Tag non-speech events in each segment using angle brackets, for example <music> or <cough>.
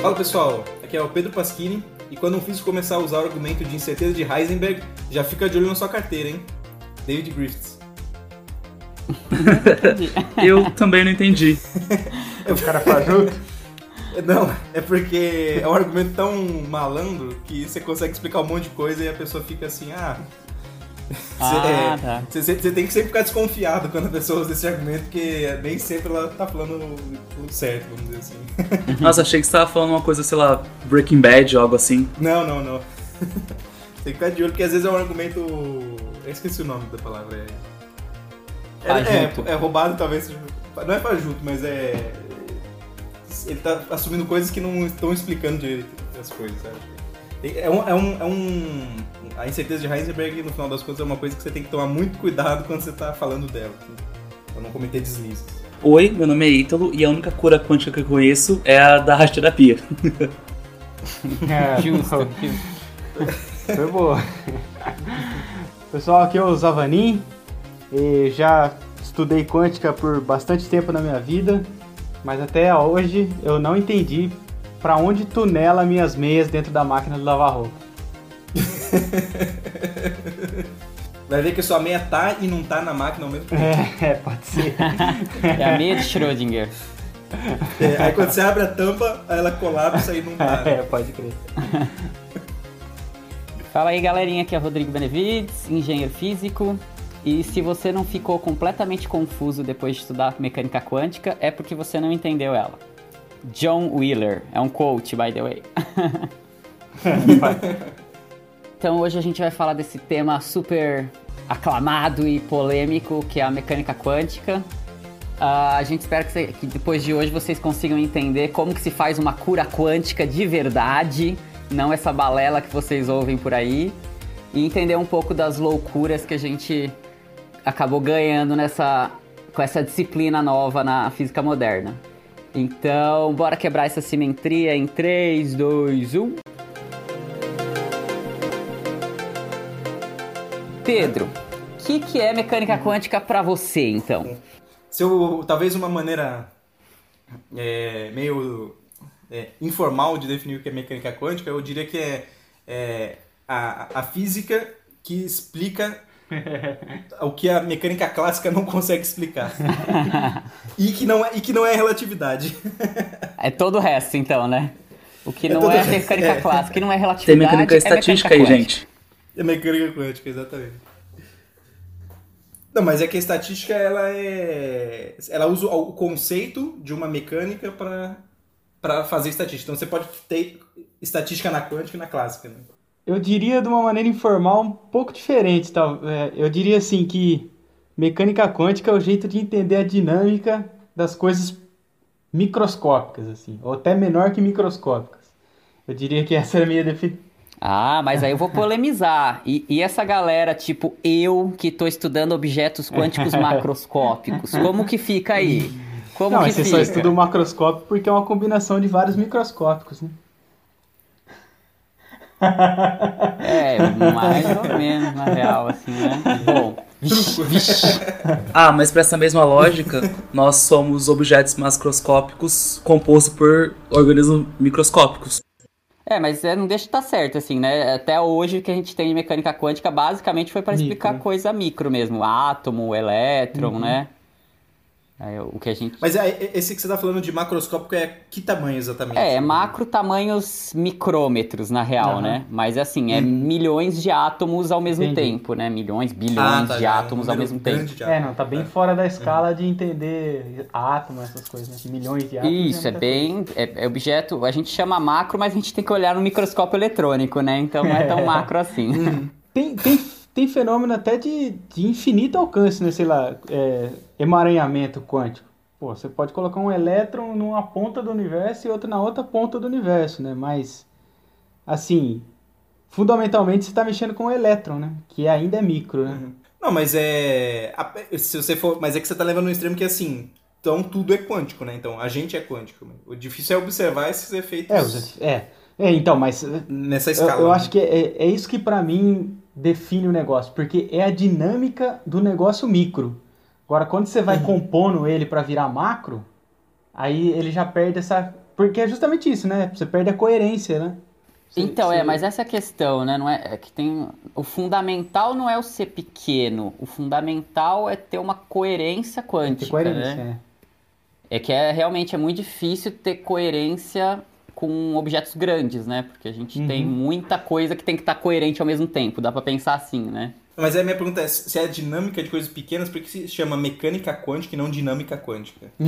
Fala pessoal, aqui é o Pedro Pasquini e quando um físico começar a usar o argumento de incerteza de Heisenberg, já fica de olho na sua carteira, hein? David Griffiths. <laughs> Eu também não entendi. <laughs> o cara fajuto? Não, é porque é um argumento tão malandro que você consegue explicar um monte de coisa e a pessoa fica assim, ah. Ah, é, tá. Você tem que sempre ficar desconfiado quando a pessoa usa esse argumento, porque nem sempre ela tá falando o certo, vamos dizer assim. <laughs> Nossa, achei que você tava falando uma coisa, sei lá, Breaking Bad ou algo assim. Não, não, não. <laughs> tem que ficar de olho, porque às vezes é um argumento. Eu esqueci o nome da palavra. É, é, é, é roubado, talvez. Não é fajuto, mas é. Ele tá assumindo coisas que não estão explicando direito as coisas, sabe? É um, é, um, é um. A incerteza de Heisenberg, no final das contas, é uma coisa que você tem que tomar muito cuidado quando você tá falando dela. Pra não cometer deslizes. Oi, meu nome é Ítalo e a única cura quântica que eu conheço é a da radioterapia. <laughs> É, justo. Foi boa. Pessoal, aqui é o Zavanin. E já estudei quântica por bastante tempo na minha vida, mas até hoje eu não entendi pra onde tunela minhas meias dentro da máquina de lavar roupa. <laughs> Vai ver que a sua meia tá e não tá na máquina ao mesmo tempo. É, <laughs> é, pode ser. <laughs> É a meia de Schrödinger. É, aí quando você abre a tampa, ela colapsa e não tá. É, pode crer. Fala aí, galerinha, aqui é Rodrigo Benevides, engenheiro físico. E se você não ficou completamente confuso depois de estudar mecânica quântica, é porque você não entendeu ela. John Wheeler, é um coach, by the way. <laughs> então hoje a gente vai falar desse tema super aclamado e polêmico que é a mecânica quântica. Ah, a gente espera que, você- que depois de hoje vocês consigam entender como que se faz uma cura quântica de verdade, não essa balela que vocês ouvem por aí, e entender um pouco das loucuras que a gente acabou ganhando nessa com essa disciplina nova na física moderna. Então, bora quebrar essa simetria em um. 3, 2, 1. Pedro, o que, que é mecânica quântica pra você, então? Se eu, talvez uma maneira é, meio é, informal de definir o que é mecânica quântica, eu diria que é, é a, a física que explica <laughs> o que a mecânica clássica não consegue explicar. e, que não é, e que não é relatividade. É todo o resto, então, né? O que É não é resto, mecânica é. clássica, que não é Tem relatividade. mecânica é estatística aí, quântica. gente. É mecânica quântica, exatamente. Não, mas é que a estatística ela é. Ela usa o conceito de uma mecânica para para fazer estatística. Então você pode ter estatística na quântica e na clássica. Né? Eu diria de uma maneira informal um pouco diferente, tal. É, eu diria assim que mecânica quântica é o jeito de entender a dinâmica das coisas microscópicas, assim, ou até menor que microscópicas. Eu diria que <laughs> essa é a minha definição. Ah, mas aí eu vou polemizar. E, e essa galera, tipo eu, que tô estudando objetos quânticos <laughs> macroscópicos, como que fica aí? Como Não, que você fica? só estuda o macroscópio porque é uma combinação de vários microscópicos, né? <laughs> É, mais ou menos, na real, assim, né? Bom, vixe, vixe. <laughs> Ah, mas pra essa mesma lógica, nós somos objetos macroscópicos compostos por organismos microscópicos. É, mas é, não deixa de estar certo, assim, né? Até hoje o que a gente tem de mecânica quântica basicamente foi para explicar Micro. coisa micro mesmo, átomo, elétron, Uhum. né? Aí, o que a gente Mas é- esse que você está falando de macroscópico é que tamanho exatamente? É, é macro tamanhos micrômetros, na real, Aham. né? Mas assim, é milhões de átomos ao mesmo Entendi. tempo, né? Milhões, bilhões Ah, tá, de já é um átomos ao número mesmo tempo. de É, átomos. não, tá bem fora da escala de entender átomo, essas coisas, né? Milhões de átomos. Isso, é bem. É, é objeto. A gente chama macro, mas a gente tem que olhar no microscópio eletrônico, né? Então não é tão <laughs> macro assim. Tem, tem, tem fenômeno até de, de infinito alcance, né? Sei lá, é, emaranhamento quântico. Pô, você pode colocar um elétron numa ponta do universo e outro na outra ponta do universo, né? Mas, assim, fundamentalmente você está mexendo com o elétron, né? Que ainda é micro, né? Não, mas é. Se você for. Mas é que você tá levando no extremo que assim. Então tudo é quântico, né? Então a gente é quântico. O difícil é observar esses efeitos. É, é. É, então, mas nessa eu, escala. eu né? acho que é, é isso que pra mim define o negócio, porque é a dinâmica do negócio micro. Agora, quando você Uhum. vai compondo ele pra virar macro, aí ele já perde essa. Porque é justamente isso, né? Você perde a coerência, né? Você- Então, você- é, mas essa é a questão, né? Não é, é que tem. O fundamental não é o ser pequeno. O fundamental é ter uma coerência Tem quântica. coerência, né? é. É que é realmente é muito difícil ter coerência com objetos grandes, né? Porque a gente tem Uhum. muita coisa que tem que estar coerente ao mesmo tempo. Dá pra pensar assim, né? Mas aí a minha pergunta é, se é a dinâmica de coisas pequenas, por que se chama mecânica quântica e não dinâmica quântica? <laughs>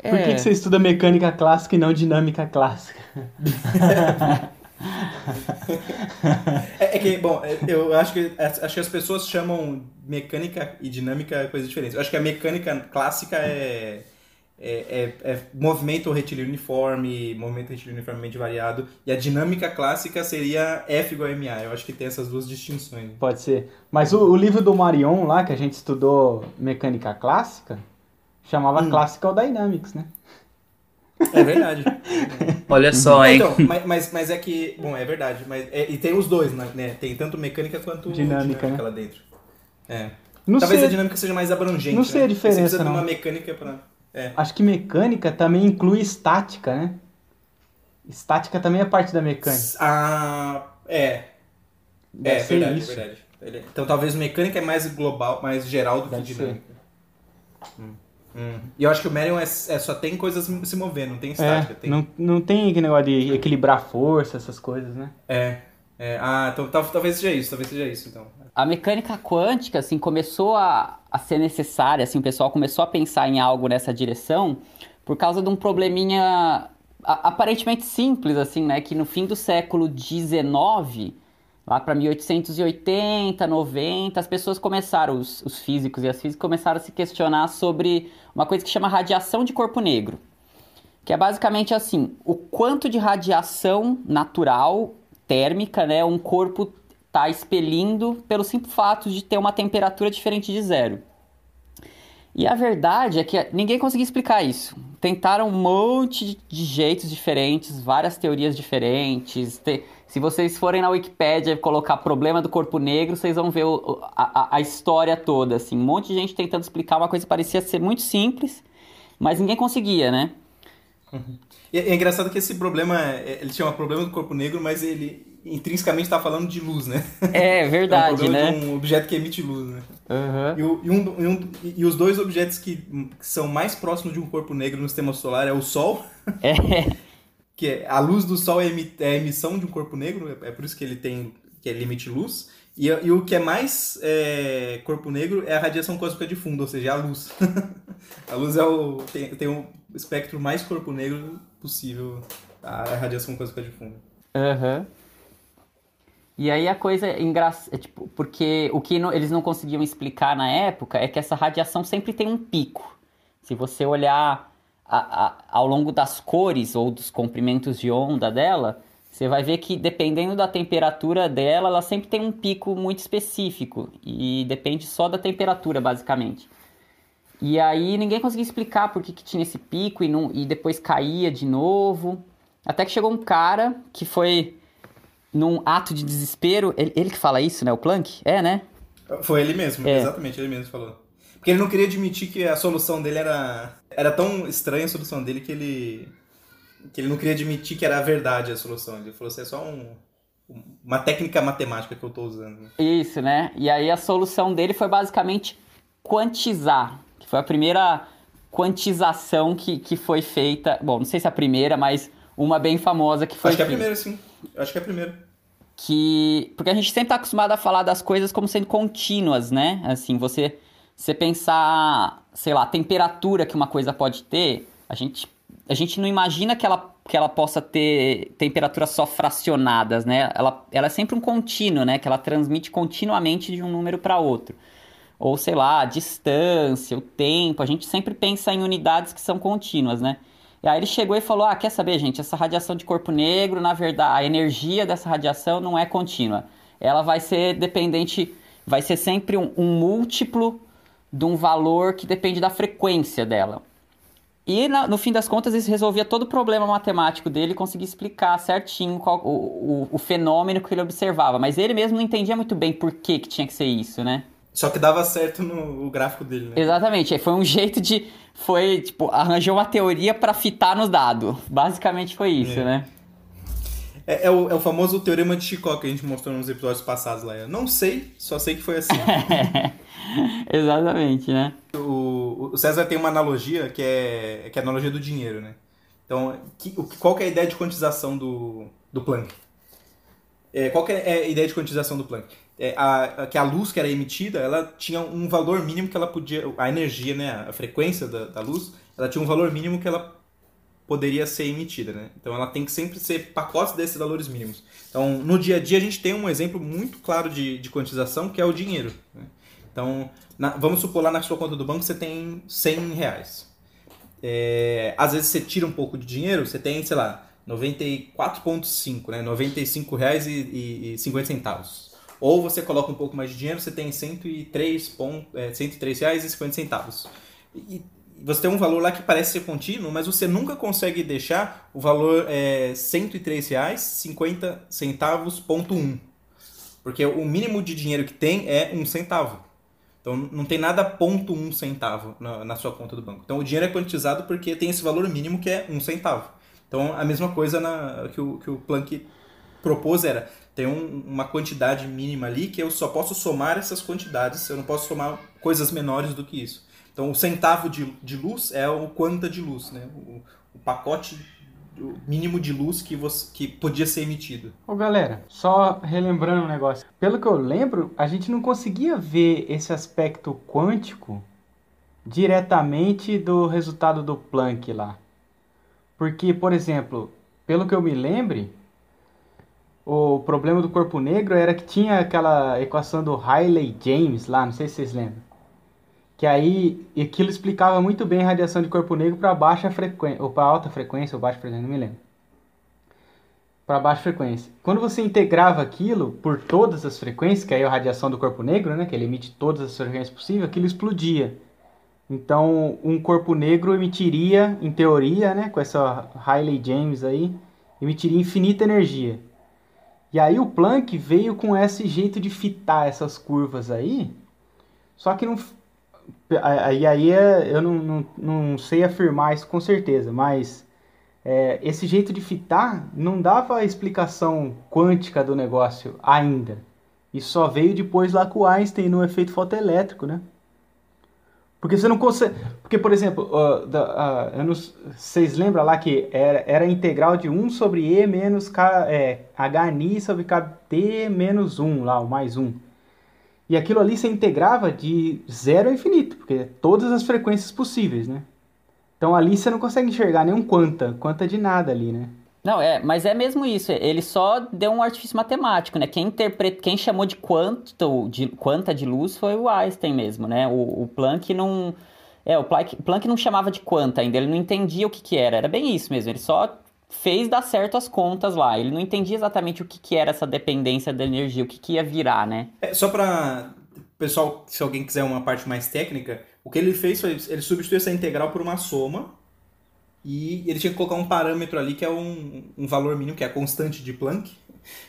Por que, que você estuda mecânica clássica e não dinâmica clássica? <laughs> É, é que, bom, é, eu acho que, acho que as pessoas chamam mecânica e dinâmica coisas diferentes. Eu acho que a mecânica clássica é, é, é- é movimento retilíneo uniforme, movimento retilíneo uniformemente variado, e a dinâmica clássica seria F igual a MA. Eu acho que tem essas duas distinções. Pode ser. Mas o, o livro do Marion lá, que a gente estudou mecânica clássica, chamava Hum. Classical Dynamics, né? É verdade. <laughs> Olha só, hein? Então, mas, mas, mas é que, bom, é verdade, mas é- e tem os dois, né? né? Tem tanto mecânica quanto Dinâmica, né? lá dentro. É. Não Talvez sei, a dinâmica seja mais abrangente. não sei né? a diferença, Você precisa não. de uma mecânica pra. É. acho que mecânica também inclui estática, né? Estática também é parte da mecânica. Ah, é. Deve é, verdade, isso. verdade. Então talvez mecânica é mais global, mais geral do Deve que dinâmica. Hum, hum. E eu acho que o Marion é, é só tem coisas se movendo, não tem É, estática. tem... não, não tem aquele negócio de equilibrar força, essas coisas, né? É, é. Ah, então tal- talvez seja isso, talvez seja isso, então. A mecânica quântica, assim, começou a, a ser necessária, assim, o pessoal começou a pensar em algo nessa direção por causa de um probleminha aparentemente simples, assim, né? Que no fim do século XIX, lá para 1880, 90, as pessoas começaram, os, os físicos e as físicas começaram a se questionar sobre uma coisa que chama radiação de corpo negro. Que é basicamente assim, o quanto de radiação natural, térmica, né, um corpo está expelindo pelo simples fato de ter uma temperatura diferente de zero. E a verdade é que ninguém conseguia explicar isso. Tentaram um monte de jeitos diferentes, várias teorias diferentes. Te- Se vocês forem na Wikipédia e colocar problema do corpo negro, vocês vão ver a, a- a história toda. Assim. Um monte de gente tentando explicar uma coisa que parecia ser muito simples, mas ninguém conseguia, né? E é engraçado que esse problema, é- ele chama problema do corpo negro, mas ele intrinsecamente está falando de luz, né? É <laughs> É um verdade, né? de um objeto que emite luz, né? Aham. E, o- e um- e um- e os dois objetos que, que são mais próximos de um corpo negro no sistema solar é o Sol, <laughs> É. que é, a luz do Sol é, emi- é a emissão de um corpo negro, é, é por isso que ele tem que ele emite luz. E, e o que é mais é, corpo negro é a radiação cósmica de fundo, ou seja, a luz. <laughs> a luz é o, tem, tem o espectro mais corpo negro possível, a radiação cósmica de fundo. Aham. E aí a coisa é engraçada, tipo, porque o que não- eles não conseguiam explicar na época é que essa radiação sempre tem um pico. Se você olhar a- a- ao longo das cores ou dos comprimentos de onda dela, você vai ver que dependendo da temperatura dela, ela sempre tem um pico muito específico e depende só da temperatura, basicamente. E aí ninguém conseguia explicar por que, que tinha esse pico e, não, e depois caía de novo. Até que chegou um cara que foi num ato de desespero. Ele, ele que fala isso, né? O Planck? É, né? Foi ele mesmo, É. exatamente, ele mesmo falou. Porque ele não queria admitir que a solução dele era. Era tão estranha a solução dele que ele. que ele não queria admitir que era a verdade a solução. Ele falou assim: é só um, uma técnica matemática que eu tô usando. Isso, né? E aí a solução dele foi basicamente quantizar. Que foi a primeira quantização que, que foi feita. Bom, não sei se é a primeira, mas uma bem famosa que foi Acho que é a primeira, sim. Acho que é a primeira. que porque a gente sempre está acostumado a falar das coisas como sendo contínuas, né? Assim, você você pensar, sei lá, a temperatura que uma coisa pode ter, a gente a gente não imagina que ela que ela possa ter temperaturas só fracionadas, né? Ela, ela é sempre um contínuo, né? Que ela transmite continuamente de um número para outro. Ou sei lá, a distância, o tempo, a gente sempre pensa em unidades que são contínuas, né? E aí ele chegou e falou: Ah, quer saber, gente? Essa radiação de corpo negro, na verdade, a energia dessa radiação não é contínua. Ela vai ser dependente, vai ser sempre um, um múltiplo de um valor que depende da frequência dela. E no fim das contas, isso resolvia todo o problema matemático dele e conseguia explicar certinho qual, o, o, o, fenômeno que ele observava. Mas ele mesmo não entendia muito bem por que, que tinha que ser isso, né? Só que dava certo no gráfico dele, né? Exatamente. Foi um jeito de. Foi, tipo, arranjou uma teoria para fitar no dado. Basicamente foi isso, é. né? É, é, o, é o famoso teorema de Chicago que a gente mostrou nos episódios passados lá. Eu não sei, só sei que foi assim. <laughs> Exatamente, né? O, o, César tem uma analogia que é, que é a analogia do dinheiro, né? Então, que, qual que é a ideia de quantização do, do Planck? É, qual que é a ideia de quantização do Planck? É, a, a, que a luz que era emitida, ela tinha um valor mínimo que ela podia... A energia, né? A frequência da, da luz, ela tinha um valor mínimo que ela poderia ser emitida, né? Então ela tem que sempre ser pacotes desses valores mínimos. Então no dia a dia a gente tem um exemplo muito claro de, de quantização que é o dinheiro. Né? Então na, vamos supor lá na sua conta do banco você tem 100 reais. É, às vezes você tira um pouco de dinheiro, você tem, sei lá, 94,5, né? 95 reais e, e, e 50 centavos. Ou você coloca um pouco mais de dinheiro, você tem 103, ponto, é, 103 reais e 50 centavos. E, você tem um valor lá que parece ser contínuo, mas você nunca consegue deixar o valor é, R$ 103,50 centavos ponto um. Porque o mínimo de dinheiro que tem é um centavo. Então não tem nada ponto um centavo na, na, sua conta do banco. Então o dinheiro é quantizado porque tem esse valor mínimo que é um centavo. Então a mesma coisa na, que, o, que o Planck propôs era tem um, uma quantidade mínima ali que eu só posso somar essas quantidades, eu não posso somar coisas menores do que isso. Então, o centavo de, de luz é o quanta de luz, né? O, o pacote o mínimo de luz que, você, que podia ser emitido. Ô galera, só relembrando um negócio. Pelo que eu lembro, a gente não conseguia ver esse aspecto quântico diretamente do resultado do Planck lá. Porque, por exemplo, pelo que eu me lembre, o problema do corpo negro era que tinha aquela equação do Rayleigh-James lá, não sei se vocês lembram que aí aquilo explicava muito bem a radiação de corpo negro para baixa frequência, ou para alta frequência, ou baixa frequência, não me lembro. Para baixa frequência. Quando você integrava aquilo por todas as frequências, que aí é a radiação do corpo negro, né, que ele emite todas as frequências possíveis, aquilo explodia. Então, um corpo negro emitiria, em teoria, né, com essa Rayleigh-James aí, emitiria infinita energia. E aí o Planck veio com esse jeito de fitar essas curvas aí, só que não e aí é, eu não, não, não sei afirmar isso com certeza, mas é, esse jeito de fitar não dava a explicação quântica do negócio ainda. Isso só veio depois lá com Einstein no efeito fotoelétrico, né? Porque você não consegue. Porque, por exemplo, uh, da, uh, não... vocês lembram lá que era, era integral de 1 sobre E menos K, é, HNI sobre KT menos 1, lá, o mais 1. E aquilo ali se integrava de zero a infinito, porque todas as frequências possíveis, né? Então ali você não consegue enxergar nenhum quanta, quanta de nada ali, né? Não, é, mas é mesmo isso. Ele só deu um artifício matemático, né? Quem, interpret... Quem chamou de quanto, de quanta de luz foi o Einstein mesmo, né? O, o Planck não. É, o Planck, Planck não chamava de quanta ainda, ele não entendia o que, que era. Era bem isso mesmo. Ele só fez dar certo as contas lá. Ele não entendia exatamente o que, que era essa dependência da energia, o que, que ia virar, né? É, só para pessoal, se alguém quiser uma parte mais técnica, o que ele fez foi ele substituiu essa integral por uma soma e ele tinha que colocar um parâmetro ali que é um, um valor mínimo, que é a constante de Planck,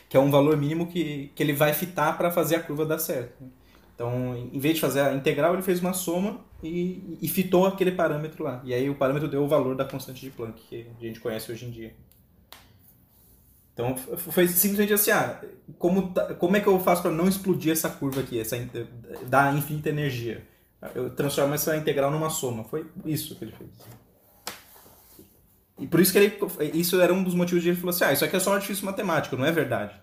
que é um valor mínimo que, que ele vai fitar para fazer a curva dar certo. Então, em vez de fazer a integral, ele fez uma soma e, e fitou aquele parâmetro lá. E aí o parâmetro deu o valor da constante de Planck, que a gente conhece hoje em dia. Então foi simplesmente assim, ah, como, tá, como é que eu faço para não explodir essa curva aqui, essa dar infinita energia? Eu transformo essa integral numa soma. Foi isso que ele fez. E por isso que ele, isso era um dos motivos de ele falou assim, ah, isso aqui é só um artifício matemático, não é verdade.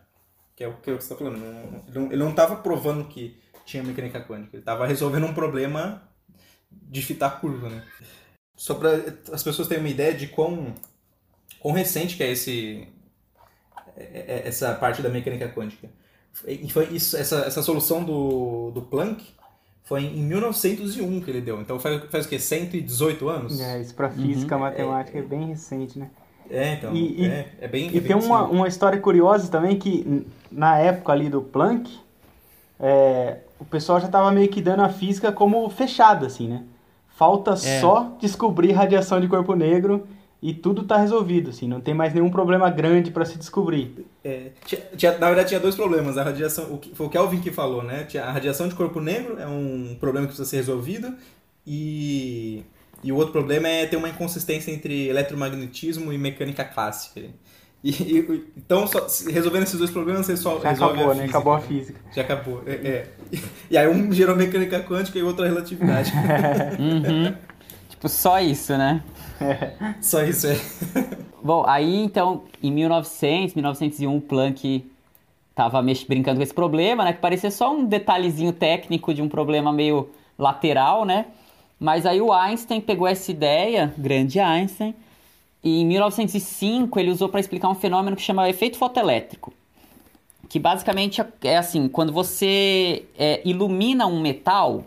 Que é o que você está falando. Ele não estava provando que tinha mecânica quântica. Ele estava resolvendo um problema de fitar curva, né? Só para as pessoas terem uma ideia de quão, quão recente que é esse é, é, essa parte da mecânica quântica. Foi isso, essa, essa solução do, do Planck foi em 1901 que ele deu. Então faz, faz o quê? 118 anos? É, isso para física, uhum. matemática é, é, bem recente, né? É, então. E, é, é bem E tem uma, uma história curiosa também que na época ali do Planck, é, o pessoal já estava meio que dando a física como fechada, assim, né? falta é. só descobrir radiação de corpo negro e tudo está resolvido, assim, não tem mais nenhum problema grande para se descobrir. É, tinha, na verdade tinha dois problemas, a radiação, o que, foi o Kelvin que falou, né? Tinha, a radiação de corpo negro é um problema que precisa ser resolvido e, e o outro problema é ter uma inconsistência entre eletromagnetismo e mecânica clássica. E, e, então, só, resolvendo esses dois problemas, você só Já resolve acabou, a né? física. Acabou a física. Já acabou. É, é. E aí um gerou mecânica quântica e o outro a relatividade. <laughs> uhum. Tipo, só isso, né? <laughs> Só isso, é. <laughs> Bom, aí então, em 1900, 1901, o Planck tava brincando com esse problema, né? Que parecia só um detalhezinho técnico de um problema meio lateral, né? Mas aí o Einstein pegou essa ideia, grande Einstein, e em 1905 ele usou para explicar um fenômeno que chama efeito fotoelétrico. Que basicamente é assim, quando você é, ilumina um metal,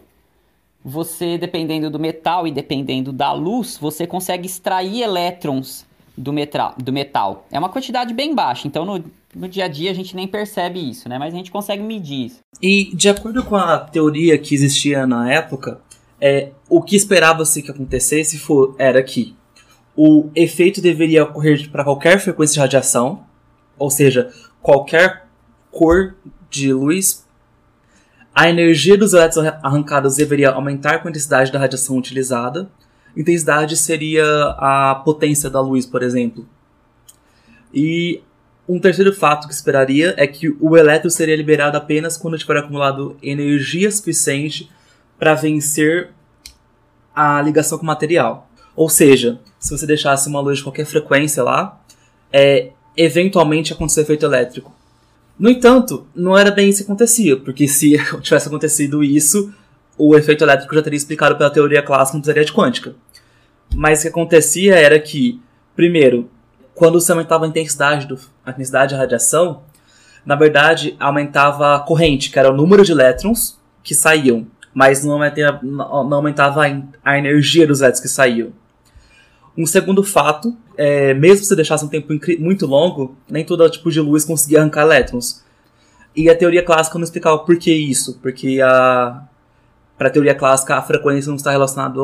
você, dependendo do metal e dependendo da luz, você consegue extrair elétrons do metal. Do metal. É uma quantidade bem baixa, então no, no dia a dia a gente nem percebe isso, né? Mas a gente consegue medir isso. E de acordo com a teoria que existia na época, é, o que esperava-se que acontecesse for, era que o efeito deveria ocorrer para qualquer frequência de radiação, ou seja, qualquer cor de luz a energia dos elétrons arrancados deveria aumentar com a intensidade da radiação utilizada. Intensidade seria a potência da luz, por exemplo. E um terceiro fato que esperaria é que o elétron seria liberado apenas quando tiver acumulado energia suficiente para vencer a ligação com o material. Ou seja, se você deixasse uma luz de qualquer frequência lá, é, eventualmente acontecer efeito elétrico. No entanto, não era bem isso que acontecia, porque se <laughs> tivesse acontecido isso, o efeito elétrico já teria explicado pela teoria clássica não precisaria de quântica. Mas o que acontecia era que, primeiro, quando se aumentava a intensidade, do, a intensidade da radiação, na verdade aumentava a corrente, que era o número de elétrons que saíam, mas não aumentava, não aumentava a energia dos elétrons que saíam. Um segundo fato, é, mesmo se deixasse um tempo muito longo, nem todo tipo de luz conseguia arrancar elétrons. E a teoria clássica não explicava por que isso, porque a para a teoria clássica a frequência não está relacionada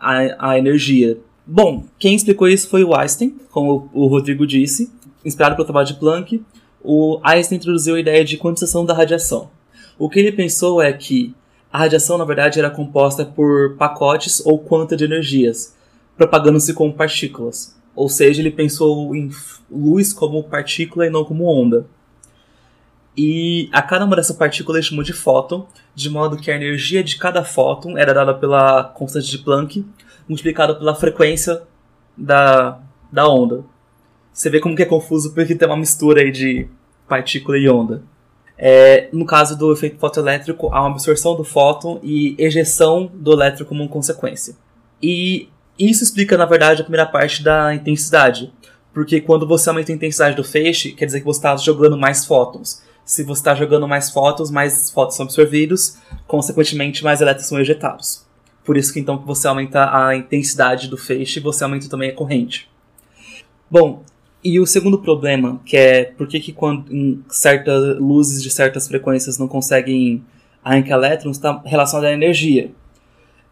à energia. Bom, quem explicou isso foi o Einstein, como o Rodrigo disse, inspirado pelo trabalho de Planck. O Einstein introduziu a ideia de quantização da radiação. O que ele pensou é que a radiação, na verdade, era composta por pacotes ou quanta de energias propagando-se como partículas. Ou seja, ele pensou em luz como partícula e não como onda. E a cada uma dessas partículas ele chamou de fóton, de modo que a energia de cada fóton era dada pela constante de Planck, multiplicada pela frequência da, da onda. Você vê como que é confuso porque tem uma mistura aí de partícula e onda. É, no caso do efeito fotoelétrico, há uma absorção do fóton e ejeção do elétron como consequência. E isso explica, na verdade, a primeira parte da intensidade. Porque quando você aumenta a intensidade do feixe, quer dizer que você está jogando mais fótons. Se você está jogando mais fótons, mais fótons são absorvidos, consequentemente mais elétrons são ejetados. Por isso que então que você aumenta a intensidade do feixe, você aumenta também a corrente. Bom, e o segundo problema, que é por que, que quando certas luzes de certas frequências não conseguem arrancar elétrons, está relacionado à energia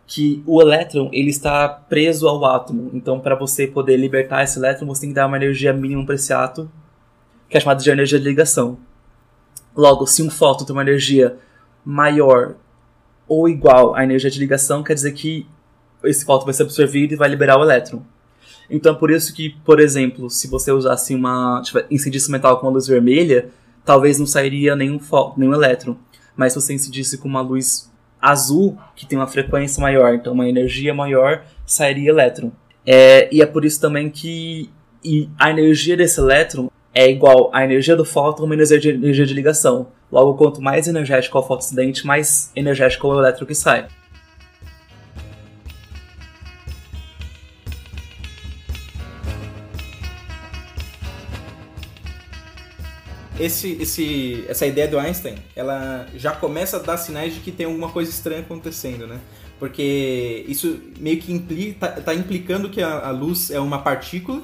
que o elétron ele está preso ao átomo. Então, para você poder libertar esse elétron, você tem que dar uma energia mínima para esse átomo, que é chamada de energia de ligação. Logo, se um fóton tem uma energia maior ou igual à energia de ligação, quer dizer que esse fóton vai ser absorvido e vai liberar o elétron. Então, por isso que, por exemplo, se você usasse uma incidisse metal com uma luz vermelha, talvez não sairia nenhum, nenhum elétron. Mas se você incidisse com uma luz azul, que tem uma frequência maior, então uma energia maior, sairia elétron. É, e é por isso também que a energia desse elétron é igual à energia do fóton menos a energia de ligação. Logo, quanto mais energético é o fotoincidente, mais energético é o elétron que sai. Esse, esse, essa ideia do Einstein, ela já começa a dar sinais de que tem alguma coisa estranha acontecendo, né? Porque isso meio que implica, tá, tá implicando que a, a, luz é uma partícula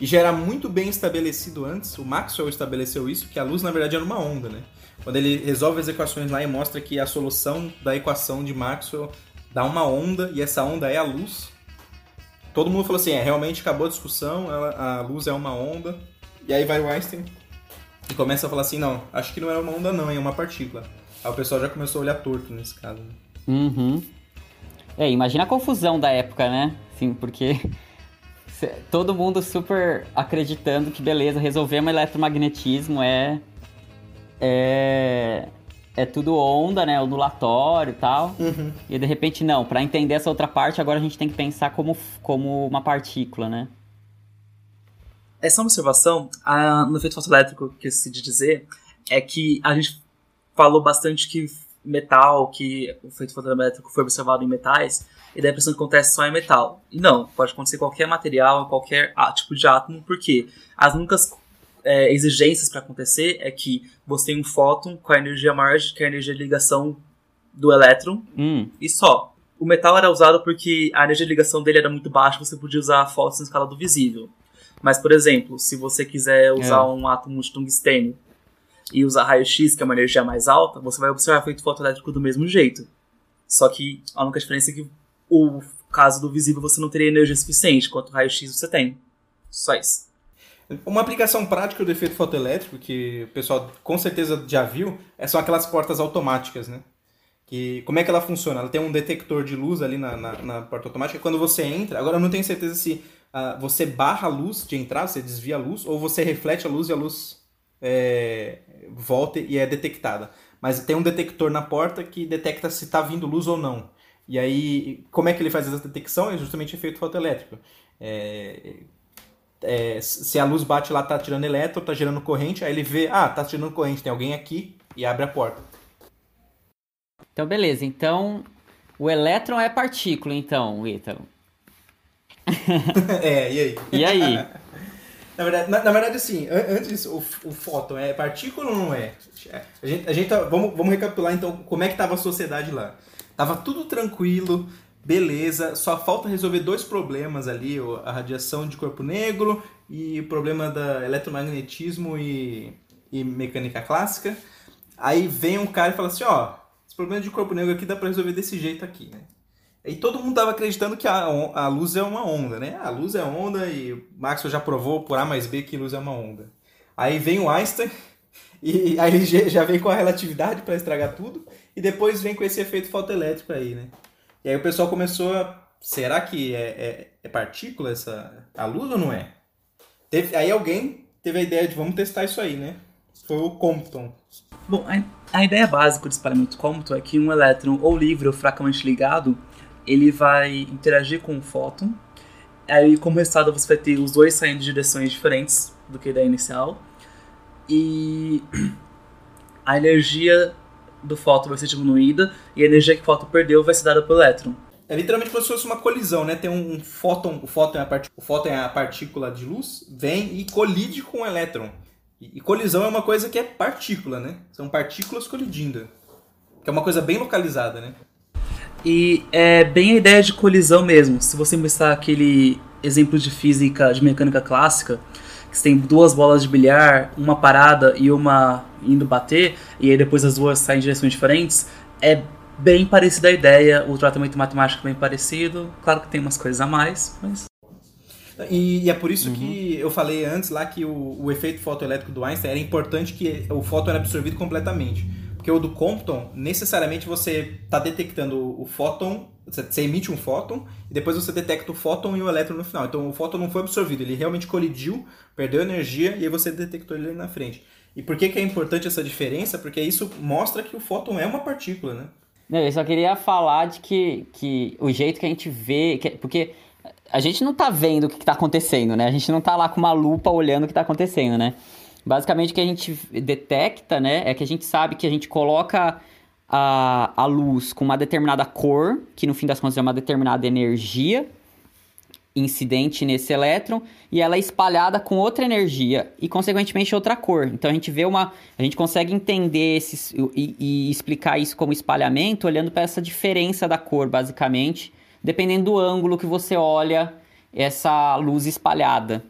e já era muito bem estabelecido antes, o Maxwell estabeleceu isso, que a luz na verdade era uma onda, né? Quando ele resolve as equações lá e mostra que a solução da equação de Maxwell dá uma onda e essa onda é a luz. Todo mundo falou assim, é, realmente acabou a discussão, ela, a luz é uma onda. E aí vai o Einstein e começa a falar assim, não, acho que não é uma onda não, é uma partícula. Aí o pessoal já começou a olhar torto nesse caso. Né? Uhum. É, imagina a confusão da época, né? Sim, porque <laughs> todo mundo super acreditando que beleza, resolvemos eletromagnetismo é é é tudo onda, né, ondulatório e tal. Uhum. E de repente não, para entender essa outra parte, agora a gente tem que pensar como como uma partícula, né? Essa observação, a, no efeito fotoelétrico que eu esqueci de dizer, é que a gente falou bastante que metal, que o efeito fotoelétrico foi observado em metais, e daí a impressão que acontece só em metal. E não, pode acontecer em qualquer material, em qualquer tipo de átomo, porque as únicas é, exigências para acontecer é que você tem um fóton com a energia maior que a energia de ligação do elétron, Hum. e só. O metal era usado porque a energia de ligação dele era muito baixa, você podia usar fótons na escala do visível. Mas, por exemplo, se você quiser usar É. um átomo de tungstênio e usar raio-x, que é uma energia mais alta, você vai observar efeito fotoelétrico do mesmo jeito. Só que a única diferença é que o caso do visível você não teria energia suficiente, quanto raio-x você tem. Só isso. Uma aplicação prática do efeito fotoelétrico, que o pessoal com certeza já viu, é- são aquelas portas automáticas, né? Que, como é que ela funciona? Ela tem um detector de luz ali na, na, na porta automática. Quando você entra, agora eu não tenho certeza se ah, você barra a luz de entrar, você desvia a luz, ou você reflete a luz e a luz é, volta e é detectada. Mas tem um detector na porta que detecta se está vindo luz ou não. E aí, como é que ele faz essa detecção? É justamente efeito fotoelétrico. É, é, se a luz bate lá, tá tirando elétron, tá gerando corrente, aí ele vê, ah, tá tirando corrente, tem alguém aqui e abre a porta. Então beleza, então o elétron é partícula, então, Ítalo. <laughs> é, e aí? E aí? <laughs> Na verdade, na, na verdade assim, an- antes disso, o, o fóton é partícula ou não é? A gente, a gente tá- vamos, vamos recapitular então como é que tava a sociedade lá. Tava tudo tranquilo, beleza, só falta resolver dois problemas ali, a radiação de corpo negro e o problema da eletromagnetismo e, e mecânica clássica. Aí vem um cara e fala assim, ó, esse problema de corpo negro aqui dá pra resolver desse jeito aqui, né? E todo mundo tava acreditando que a, a luz é uma onda, né? A luz é onda e Maxwell já provou por A mais B que luz é uma onda. Aí vem o Einstein <laughs> e aí ele já- vem com a relatividade para estragar tudo e depois vem com esse efeito fotoelétrico aí, né? E aí o pessoal começou a... Será que é, é, é partícula essa... a luz ou não é? Teve- aí alguém teve a ideia de vamos testar isso aí, né? Foi o Compton. Bom, a, a ideia básica do espalhamento cômuto é que um elétron ou livre ou fracamente ligado, ele vai interagir com um fóton. Aí, como resultado, você vai ter os dois saindo de direções diferentes do que a ideia inicial. E <clears throat> a energia do fóton vai ser diminuída e a energia que o fóton perdeu vai ser dada pelo elétron. É literalmente como se fosse uma colisão, né? Tem um, fóton, o fóton, é a o fóton é a partícula de luz, vem e colide com o elétron. E colisão é uma coisa que é partícula, né? São partículas colidindo. Que é uma coisa bem localizada, né? E é bem a ideia de colisão mesmo. Se você mostrar aquele exemplo de física, de mecânica clássica, que você tem duas bolas de bilhar, uma parada e uma indo bater, e aí depois as duas saem em direções diferentes, é bem parecida a ideia, o tratamento matemático é bem parecido. Claro que tem umas coisas a mais, mas. E, e é por isso que eu falei antes lá que o, o efeito fotoelétrico do Einstein era importante que o fóton era absorvido completamente. Porque o do Compton, necessariamente você está detectando o, fóton, você, emite um fóton, e depois você detecta o fóton e o elétron no final. Então o fóton não foi absorvido, ele realmente colidiu, perdeu energia, e aí você detectou ele na frente. E por que, que é importante essa diferença? Porque isso mostra que o fóton é uma partícula, né? Não, eu só queria falar de que, que o jeito que a gente vê. que- porque a gente não tá vendo o que, que tá acontecendo, né? A gente não tá lá com uma lupa olhando o que tá acontecendo, né? Basicamente o que a gente detecta, né? É que a gente sabe que a gente coloca a, a luz com uma determinada cor, que no fim das contas é uma determinada energia incidente nesse elétron e ela é espalhada com outra energia e consequentemente outra cor. Então a gente vê uma, a gente consegue entender esses e, e explicar isso como espalhamento olhando para essa diferença da cor, basicamente, dependendo do ângulo que você olha essa luz espalhada.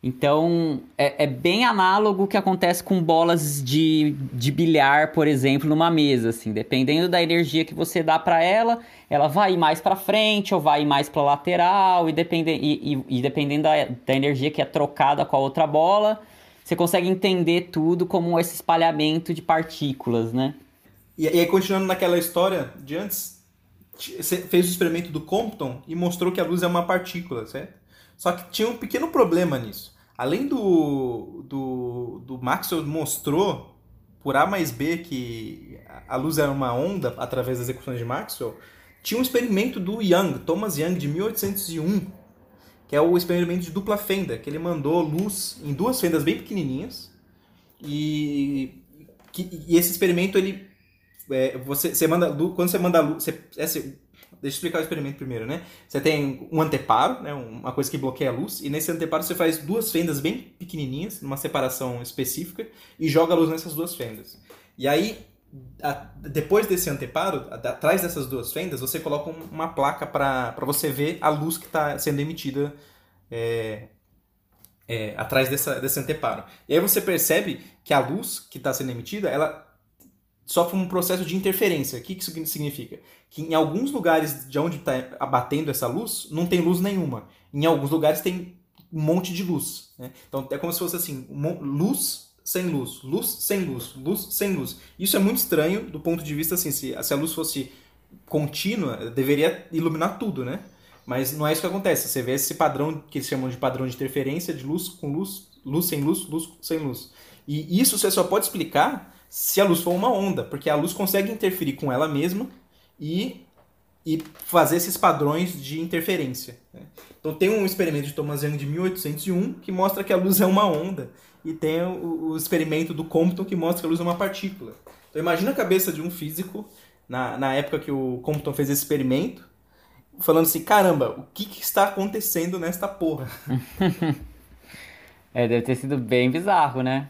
Então, é, é, bem análogo o que acontece com bolas de, de bilhar, por exemplo, numa mesa, assim. Dependendo da energia que você dá para ela, ela vai ir mais para frente ou vai ir mais para lateral, e, depende, e, e, e dependendo da, da energia que é trocada com a outra bola, você consegue entender tudo como esse espalhamento de partículas, né? E, e aí, continuando naquela história de antes, você fez o experimento do Compton e mostrou que a luz é uma partícula, certo? Só que tinha um pequeno problema nisso. Além do, do, do Maxwell mostrou por A mais B que a luz era uma onda através das equações de Maxwell, tinha um experimento do Young, Thomas Young, de 1801, que é o experimento de dupla fenda, que ele mandou luz em duas fendas bem pequenininhas. E, que, e esse experimento, ele, é, você, você manda, quando você manda luz, você, esse, Deixa eu explicar o experimento primeiro, né? Você tem um anteparo, né? uma coisa que bloqueia a luz, e nesse anteparo você faz duas fendas bem pequenininhas, numa separação específica, e joga a luz nessas duas fendas. E aí, a, depois desse anteparo, a, atrás dessas duas fendas, você coloca uma placa para você ver a luz que está sendo emitida é, é, atrás dessa, desse anteparo. E aí você percebe que a luz que está sendo emitida, ela sofre um processo de interferência. O que isso significa? Que em alguns lugares de onde está abatendo essa luz, não tem luz nenhuma. Em alguns lugares tem um monte de luz. Né? Então é como se fosse assim, luz sem luz, luz sem luz, luz sem luz. Isso é muito estranho do ponto de vista assim, se, se a luz fosse contínua, deveria iluminar tudo, né? Mas não é isso que acontece. Você vê esse padrão que eles chamam de padrão de interferência de luz com luz, luz sem luz, luz sem luz. E isso você só pode explicar se a luz for uma onda, porque a luz consegue interferir com ela mesma e, e fazer esses padrões de interferência. Né? Então tem um experimento de Thomas Young de 1801 que mostra que a luz é uma onda e tem o, o experimento do Compton que mostra que a luz é uma partícula. Então imagina a cabeça de um físico na, na época que o Compton fez esse experimento, falando assim, caramba, o que, que está acontecendo nesta porra? <laughs> é, deve ter sido bem bizarro, né?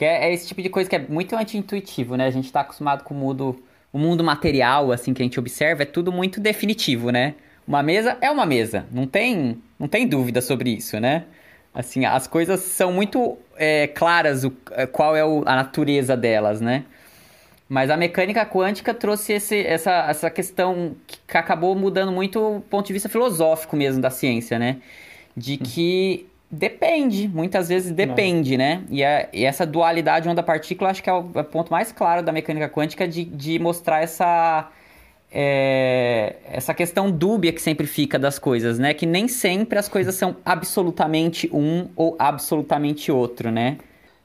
Que é, é, esse tipo de coisa que é muito anti-intuitivo, né? A gente tá acostumado com o mundo, o mundo material, assim, que a gente observa, é tudo muito definitivo, né? Uma mesa é uma mesa, não tem, não tem dúvida sobre isso, né? Assim, as coisas são muito é, claras o, é, qual é o, a natureza delas, né? Mas a mecânica quântica trouxe esse, essa, essa questão que acabou mudando muito o ponto de vista filosófico mesmo da ciência, né? De que Depende, muitas vezes depende, Não. né? E, a, e, essa dualidade onda-partícula acho que é o, é o, ponto mais claro da mecânica quântica de, de mostrar essa, é, essa questão dúbia que sempre fica das coisas, né? Que nem sempre as coisas são absolutamente um ou absolutamente outro, né?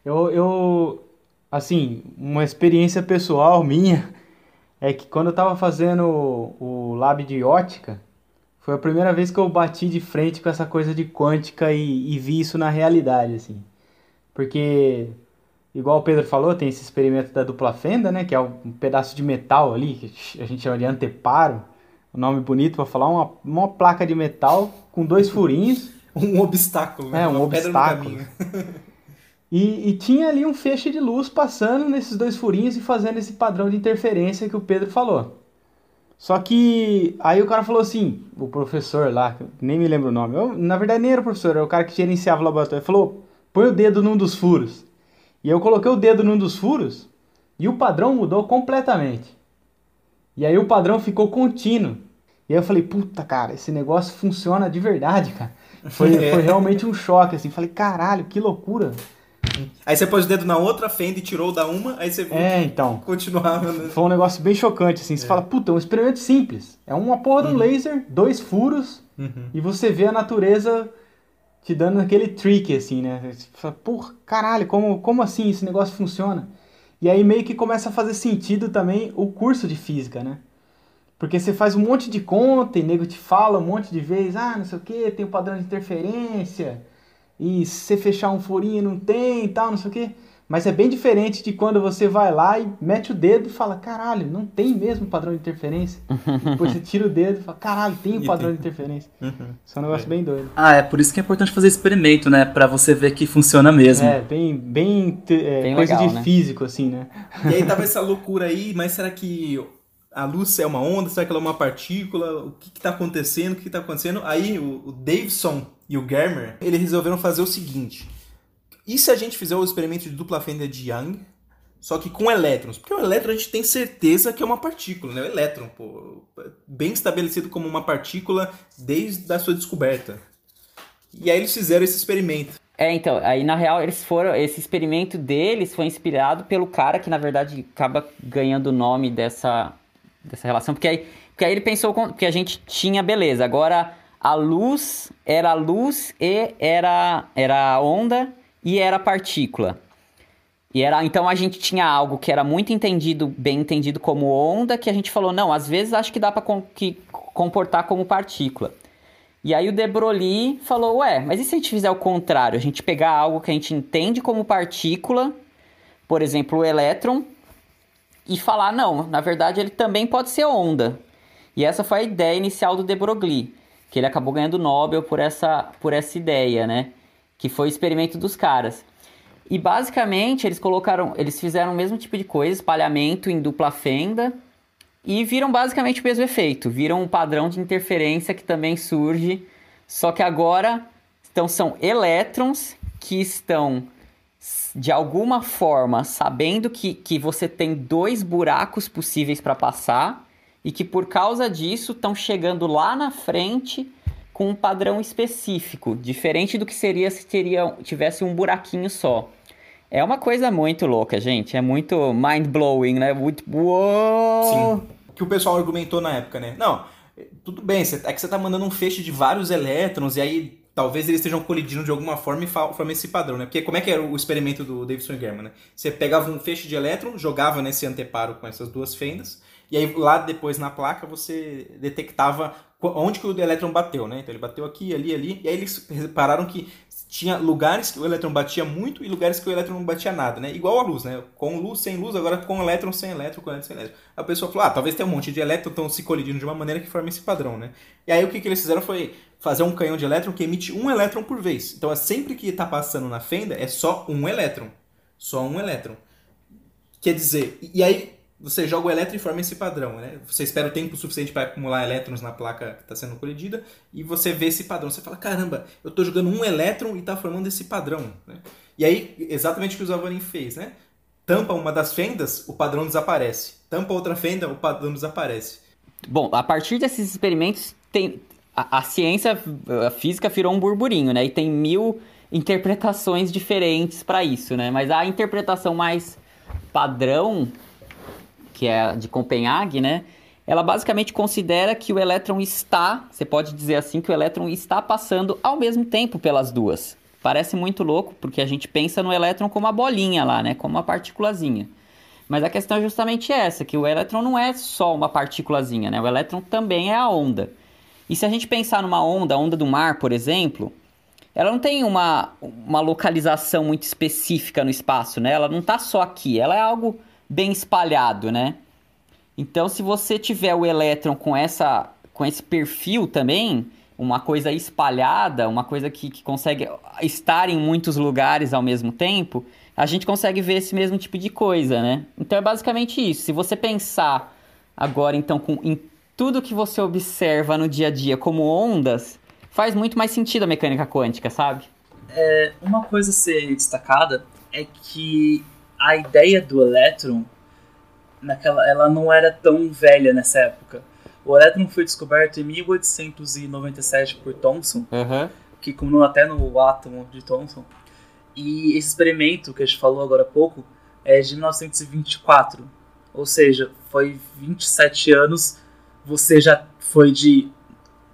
Eu, eu assim, uma experiência pessoal minha <laughs> é que quando eu tava fazendo o, o lab de ótica, foi a primeira vez que eu bati de frente com essa coisa de quântica e, e vi isso na realidade, assim. Porque, igual o Pedro falou, tem esse experimento da dupla fenda, né? Que é um pedaço de metal ali, que a gente chama de anteparo. Um nome bonito para falar, uma, uma placa de metal com dois furinhos. <laughs> um obstáculo, né? É, um obstáculo. E, e, tinha ali um feixe de luz passando nesses dois furinhos e fazendo esse padrão de interferência que o Pedro falou. Só que aí o cara falou assim, o professor lá, nem me lembro o nome, eu, na verdade nem era o professor, era o cara que gerenciava o laboratório, ele falou, põe o dedo num dos furos. E eu coloquei o dedo num dos furos e o padrão mudou completamente. E aí o padrão ficou contínuo. E aí eu falei, puta cara, esse negócio funciona de verdade, cara. Foi, <laughs> foi realmente um choque, assim. Falei, caralho, que loucura. Aí você pôs o dedo na outra fenda e tirou da uma, aí você é, então, continuava. Né? Foi um negócio bem chocante, assim. Você é. fala, puta, é um experimento simples. É uma porra de um uhum. laser, dois furos, uhum. e você vê a natureza te dando aquele trick, assim, né? Você fala, porra, caralho, como, como assim esse negócio funciona? E aí meio que começa a fazer sentido também o curso de física, né? Porque você faz um monte de conta e nego te fala um monte de vezes, ah, não sei o que, tem o um padrão de interferência e se você fechar um furinho não tem e tal, não sei o quê. Mas é bem diferente de quando você vai lá e mete o dedo e fala, caralho, não tem mesmo padrão de interferência. <laughs> Depois você tira o dedo e fala, caralho, tem o padrão de interferência. Uhum. Isso é um negócio é. bem doido. Ah, é por isso que é importante fazer experimento, né? Pra você ver que funciona mesmo. É, bem, bem, é, bem coisa legal, de né? físico, assim, né? E aí tava <laughs> essa loucura aí, mas será que a luz é uma onda, será que ela é uma partícula? O que está acontecendo? O que está acontecendo? Aí o, o Davidson e o Germer, eles resolveram fazer o seguinte. E se a gente fizer o experimento de dupla fenda de Young, só que com elétrons? Porque o elétron a gente tem certeza que é uma partícula, né? O elétron, pô, bem estabelecido como uma partícula desde a sua descoberta. E aí eles fizeram esse experimento. É, então, aí na real eles foram. Esse experimento deles foi inspirado pelo cara que na verdade acaba ganhando o nome dessa, dessa relação. Porque aí, porque aí ele pensou que a gente tinha, beleza, agora a luz era luz e era, era onda e era partícula. E era, então a gente tinha algo que era muito entendido, bem entendido como onda, que a gente falou, não, às vezes acho que dá para com, comportar como partícula. E aí o De Broglie falou, ué, mas e se a gente fizer o contrário? A gente pegar algo que a gente entende como partícula, por exemplo, o elétron, e falar, não, na verdade ele também pode ser onda. E essa foi a ideia inicial do De Broglie, que ele acabou ganhando o Nobel por essa, por essa ideia, né? Que foi o experimento dos caras. E basicamente eles colocaram, eles fizeram o mesmo tipo de coisa, espalhamento em dupla fenda, e viram basicamente o mesmo efeito. Viram um padrão de interferência que também surge, só que agora então, são elétrons que estão, de alguma forma, sabendo que, que você tem dois buracos possíveis para passar e que por causa disso estão chegando lá na frente com um padrão específico, diferente do que seria se teria, tivesse um buraquinho só. É uma coisa muito louca, gente. É muito mind-blowing, né? Muito... Uou! Sim que o pessoal argumentou na época, né? Não, tudo bem, é que você tá mandando um feixe de vários elétrons e aí talvez eles estejam colidindo de alguma forma e formem esse padrão, né? Porque como é que era o experimento do Davidson e German, né? Você pegava um feixe de elétron, jogava nesse anteparo com essas duas fendas, e aí lá depois na placa você detectava onde que o elétron bateu, né? Então ele bateu aqui, ali, ali, e aí eles repararam que tinha lugares que o elétron batia muito e lugares que o elétron não batia nada, né? Igual a luz, né? Com luz, sem luz, agora com elétron, sem elétron, com elétron, sem elétron. A pessoa falou, ah, talvez tenha um monte de elétrons estão se colidindo de uma maneira que forma esse padrão, né? E aí o que, que eles fizeram foi fazer um canhão de elétron que emite um elétron por vez. Então é sempre que está passando na fenda é só um elétron. Só um elétron. Quer dizer, e aí você joga o elétron e forma esse padrão, né? Você espera o tempo suficiente para acumular elétrons na placa que está sendo colidida e você vê esse padrão. Você fala, caramba, eu estou jogando um elétron e está formando esse padrão. Né? E aí, exatamente o que o Zavorin fez, né? Tampa uma das fendas, o padrão desaparece. Tampa outra fenda, o padrão desaparece. Bom, a partir desses experimentos, tem a, a ciência, a física virou um burburinho, né? E tem mil interpretações diferentes para isso, né? Mas a interpretação mais padrão que é de Copenhague, né? Ela basicamente considera que o elétron está, você pode dizer assim, que o elétron está passando ao mesmo tempo pelas duas. Parece muito louco, porque a gente pensa no elétron como uma bolinha lá, né? Como uma partículazinha. Mas a questão é justamente essa, que o elétron não é só uma partículazinha, né? O elétron também é a onda. E se a gente pensar numa onda, a onda do mar, por exemplo, ela não tem uma, uma localização muito específica no espaço, né? Ela não está só aqui, ela é algo bem espalhado, né? Então, se você tiver o elétron com, essa, com esse perfil também, uma coisa espalhada, uma coisa que, que consegue estar em muitos lugares ao mesmo tempo, a gente consegue ver esse mesmo tipo de coisa, né? Então é basicamente isso. Se você pensar agora, então, com, em tudo que você observa no dia a dia como ondas, faz muito mais sentido a mecânica quântica, sabe? É, uma coisa a ser destacada é que a ideia do elétron naquela, ela não era tão velha nessa época. O elétron foi descoberto em 1897 por Thomson, uhum. que culminou até no átomo de Thomson. E esse experimento que a gente falou agora há pouco é de 1924. Ou seja, foi 27 anos, você já foi de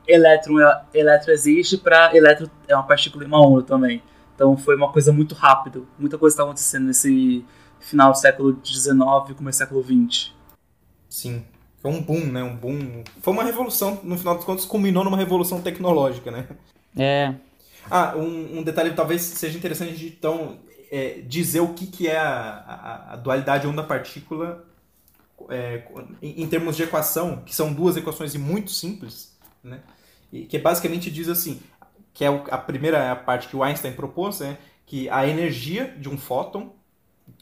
elétron, elétron existe para elétron é uma partícula e uma onda também. Então foi uma coisa muito rápida, muita coisa estava acontecendo nesse final do século XIX e começo do século XX. Sim. Foi um boom, né? Um boom. Foi uma revolução, no final dos contos, culminou numa revolução tecnológica, né? É. Ah, um, um detalhe talvez seja interessante de então é, dizer o que, que é a, a, a dualidade onda-partícula é, em, termos de equação, que são duas equações muito simples, né? E que basicamente diz assim, que é a primeira parte que o Einstein propôs, né? que a energia de um fóton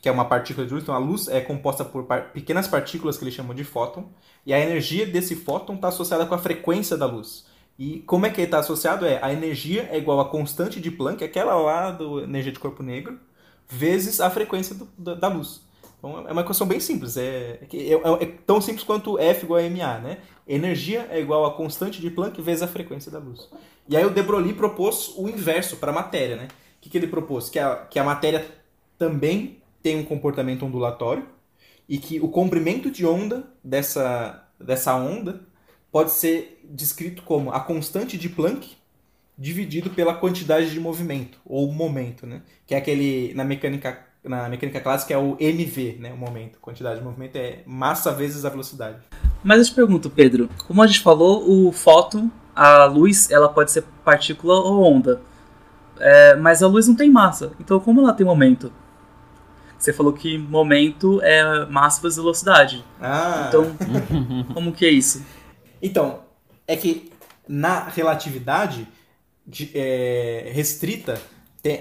que é uma partícula de luz. Então a luz é composta por par pequenas partículas que eles chamam de fóton, e a energia desse fóton está associada com a frequência da luz. E como é que ele está associado? É a energia é igual a constante de Planck, aquela lá do energia de corpo negro, vezes a frequência do, da, da, luz. Então é uma equação bem simples. É, é, é, é, tão simples quanto F igual a MA, né? Energia é igual a constante de Planck vezes a frequência da luz. E aí o de Broglie propôs o inverso para a matéria, né? O que, que ele propôs? Que a, que a matéria também tem um comportamento ondulatório e que o comprimento de onda dessa, dessa onda pode ser descrito como a constante de Planck dividido pela quantidade de movimento, ou momento, né? Que é aquele, na mecânica, na mecânica clássica, é o MV, né? O momento, quantidade de movimento é massa vezes a velocidade. Mas eu te pergunto, Pedro, como a gente falou, o fóton, a luz, ela pode ser partícula ou onda. É, mas a luz não tem massa, então como ela tem momento? Você falou que momento é massa vezes velocidade. Ah. Então, como que é isso? Então, é que na relatividade de, é, restrita,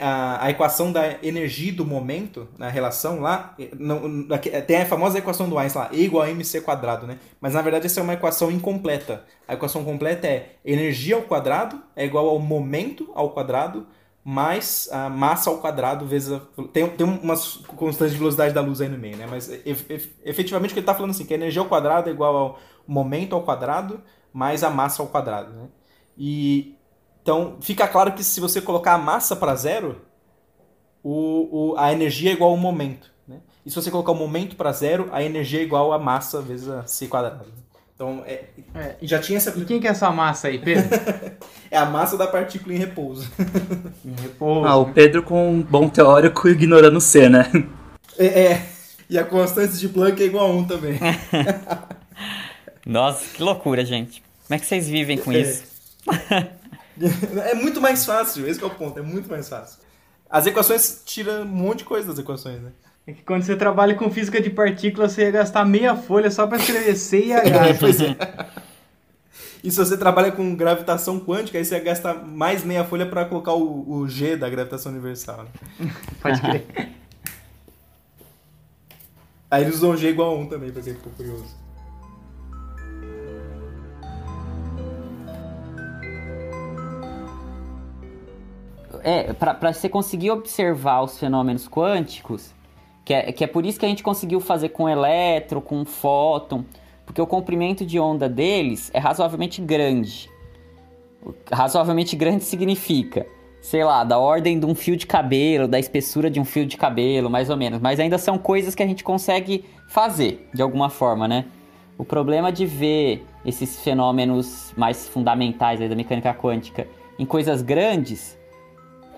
a, a, equação da energia do momento, na relação lá, não, tem a famosa equação do Einstein lá, E igual a mc quadrado, né? Mas na verdade essa é uma equação incompleta. A equação completa é energia ao quadrado é igual ao momento ao quadrado mais a massa ao quadrado vezes a, tem, tem umas constantes de velocidade da luz aí no meio, né? Mas efetivamente o que ele está falando assim, que a energia ao quadrado é igual ao momento ao quadrado mais a massa ao quadrado, né? E então fica claro que se você colocar a massa para zero, o, o, a energia é igual ao momento, né? E se você colocar o momento para zero, a energia é igual a massa vezes a c quadrado. Então, é, é, já tinha essa... E quem que é essa massa aí, Pedro? <laughs> é a massa da partícula em repouso. <laughs> em repouso. Ah, o Pedro com um bom teórico <laughs> ignorando C, né? É, é. E a constante de Planck é igual a 1 também. Nossa, que loucura, gente. Como é que vocês vivem com é. isso? É muito mais fácil, esse é o ponto, é muito mais fácil. As equações tiram um monte de coisa das equações, né? É que quando você trabalha com física de partículas, você ia gastar meia folha só para escrever C e H. É, <laughs> pois é. E se você trabalha com gravitação quântica, aí você ia gastar mais meia folha para colocar o, o, G da gravitação universal. Né? <laughs> Pode crer. Aí eles usam G igual a 1 também, pra quem ficou curioso. É, para você conseguir observar os fenômenos quânticos, que é, que é por isso que a gente conseguiu fazer com elétron, com fóton, porque o comprimento de onda deles é razoavelmente grande. Razoavelmente grande significa, sei lá, da ordem de um fio de cabelo, da espessura de um fio de cabelo, mais ou menos. Mas ainda são coisas que a gente consegue fazer de alguma forma, né? O problema de ver esses fenômenos mais fundamentais da mecânica quântica em coisas grandes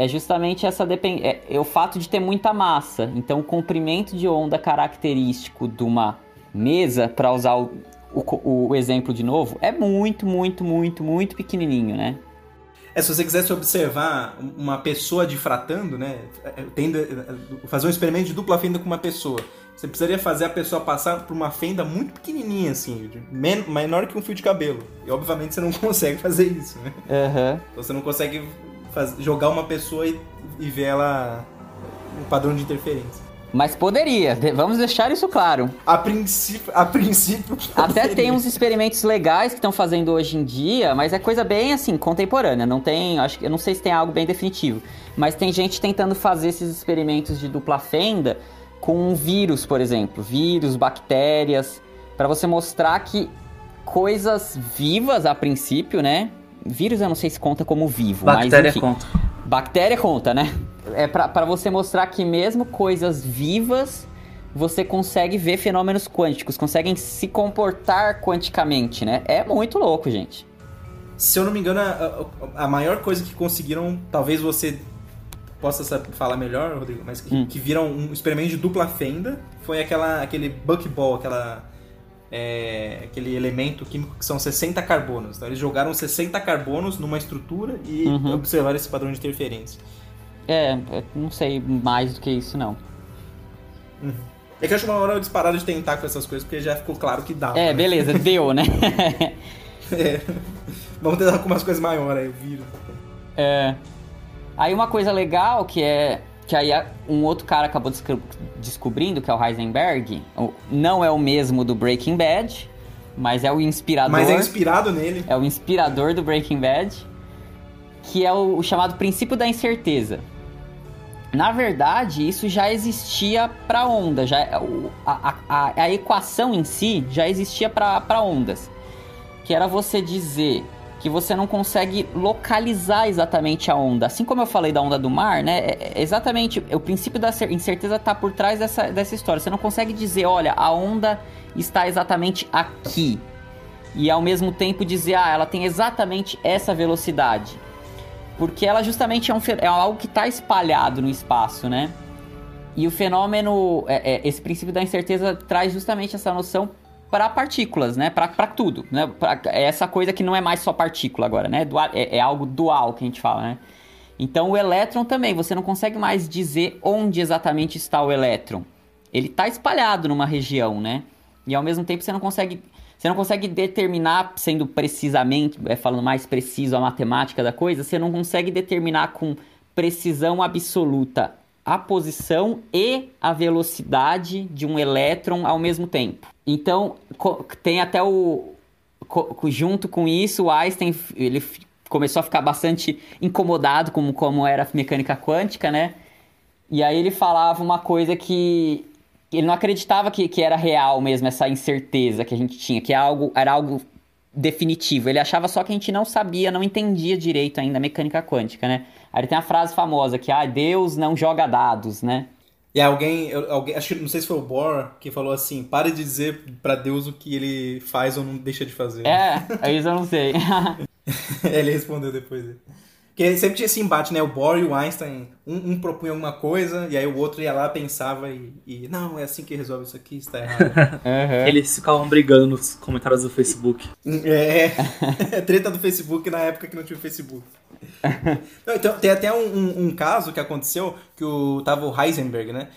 é justamente essa depend... é, é o fato de ter muita massa. Então, o comprimento de onda característico de uma mesa, para usar o, o, o, exemplo de novo, é muito, muito, muito, muito pequenininho, né? É, se você quisesse observar uma pessoa difratando, né, é, tendo, fazer um experimento de dupla fenda com uma pessoa, você precisaria fazer a pessoa passar por uma fenda muito pequenininha, assim, menor que um fio de cabelo. E obviamente você não <laughs> consegue fazer isso, né? Uhum. Então você não consegue jogar uma pessoa e, e ver ela um padrão de interferência. Mas poderia, vamos deixar isso claro. A princípio, a princípio <laughs> Até tem uns experimentos legais que estão fazendo hoje em dia, mas é coisa bem assim, contemporânea, não tem, acho que eu não sei se tem algo bem definitivo, mas tem gente tentando fazer esses experimentos de dupla fenda com vírus, por exemplo, vírus, bactérias, para você mostrar que coisas vivas a princípio, né, Vírus eu não sei se conta como vivo, Bactéria mas enfim. conta. Bactéria conta, né? É para você mostrar que mesmo coisas vivas você consegue ver fenômenos quânticos, conseguem se comportar quanticamente, né? É muito louco, gente. Se eu não me engano, a, a, a maior coisa que conseguiram, talvez você possa falar melhor, Rodrigo, mas que, hum. que viram um experimento de dupla fenda, foi aquela, aquele buckball, aquela é, aquele elemento químico que são 60 carbonos. Então eles jogaram 60 carbonos numa estrutura e uhum. observaram esse padrão de interferência. É, não sei mais do que isso não. Uhum. É que eu acho uma hora eu disparado de tentar com essas coisas, porque já ficou claro que dá. É, né? beleza, deu, né? <laughs> é. Vamos tentar com umas coisas maiores aí, o vírus. É. Aí uma coisa legal que é que aí um outro cara acabou descobrindo, que é o Heisenberg, não é o mesmo do Breaking Bad, mas é o inspirador. Mas é inspirado nele. É o inspirador do Breaking Bad, que é o, o chamado princípio da incerteza. Na verdade, isso já existia para onda, já a, a, a, equação em si já existia para ondas, que era você dizer que você não consegue localizar exatamente a onda. Assim como eu falei da onda do mar, né? É, é exatamente o princípio da incerteza está por trás dessa, dessa história. Você não consegue dizer, olha, a onda está exatamente aqui. E ao mesmo tempo dizer, ah, ela tem exatamente essa velocidade. Porque ela justamente é, um, é algo que está espalhado no espaço, né? E o fenômeno, é, é, esse princípio da incerteza traz justamente essa noção para partículas, né? Para tudo, né? Pra, é essa coisa que não é mais só partícula agora, né? É, é, algo dual que a gente fala, né? Então o elétron também, você não consegue mais dizer onde exatamente está o elétron. Ele está espalhado numa região, né? E ao mesmo tempo você não consegue, você não consegue determinar, sendo precisamente, é, falando mais preciso a matemática da coisa, você não consegue determinar com precisão absoluta a posição e a velocidade de um elétron ao mesmo tempo. Então, tem até o. Junto com isso, o Einstein ele começou a ficar bastante incomodado com como era a mecânica quântica, né? E aí ele falava uma coisa que ele não acreditava que, que era real mesmo, essa incerteza que a gente tinha, que era algo, era algo definitivo. Ele achava só que a gente não sabia, não entendia direito ainda a mecânica quântica, né? Aí tem a frase famosa que, ah, Deus não joga dados, né? E alguém, alguém, acho que não sei se foi o Bohr que falou assim: pare de dizer para Deus o que ele faz ou não deixa de fazer. É, isso eu não sei. <laughs> ele respondeu depois. Porque sempre tinha esse embate, né? O Bohr e o Einstein, um, um propunha alguma coisa, e aí o outro ia lá, pensava e, e não, é assim que resolve isso aqui, está errado. <laughs> uhum. Eles ficavam brigando nos comentários do Facebook. É, é, <laughs> treta do Facebook na época que não tinha o Facebook. <laughs> então, tem até um, um, um, caso que aconteceu que o, tava o Heisenberg, né?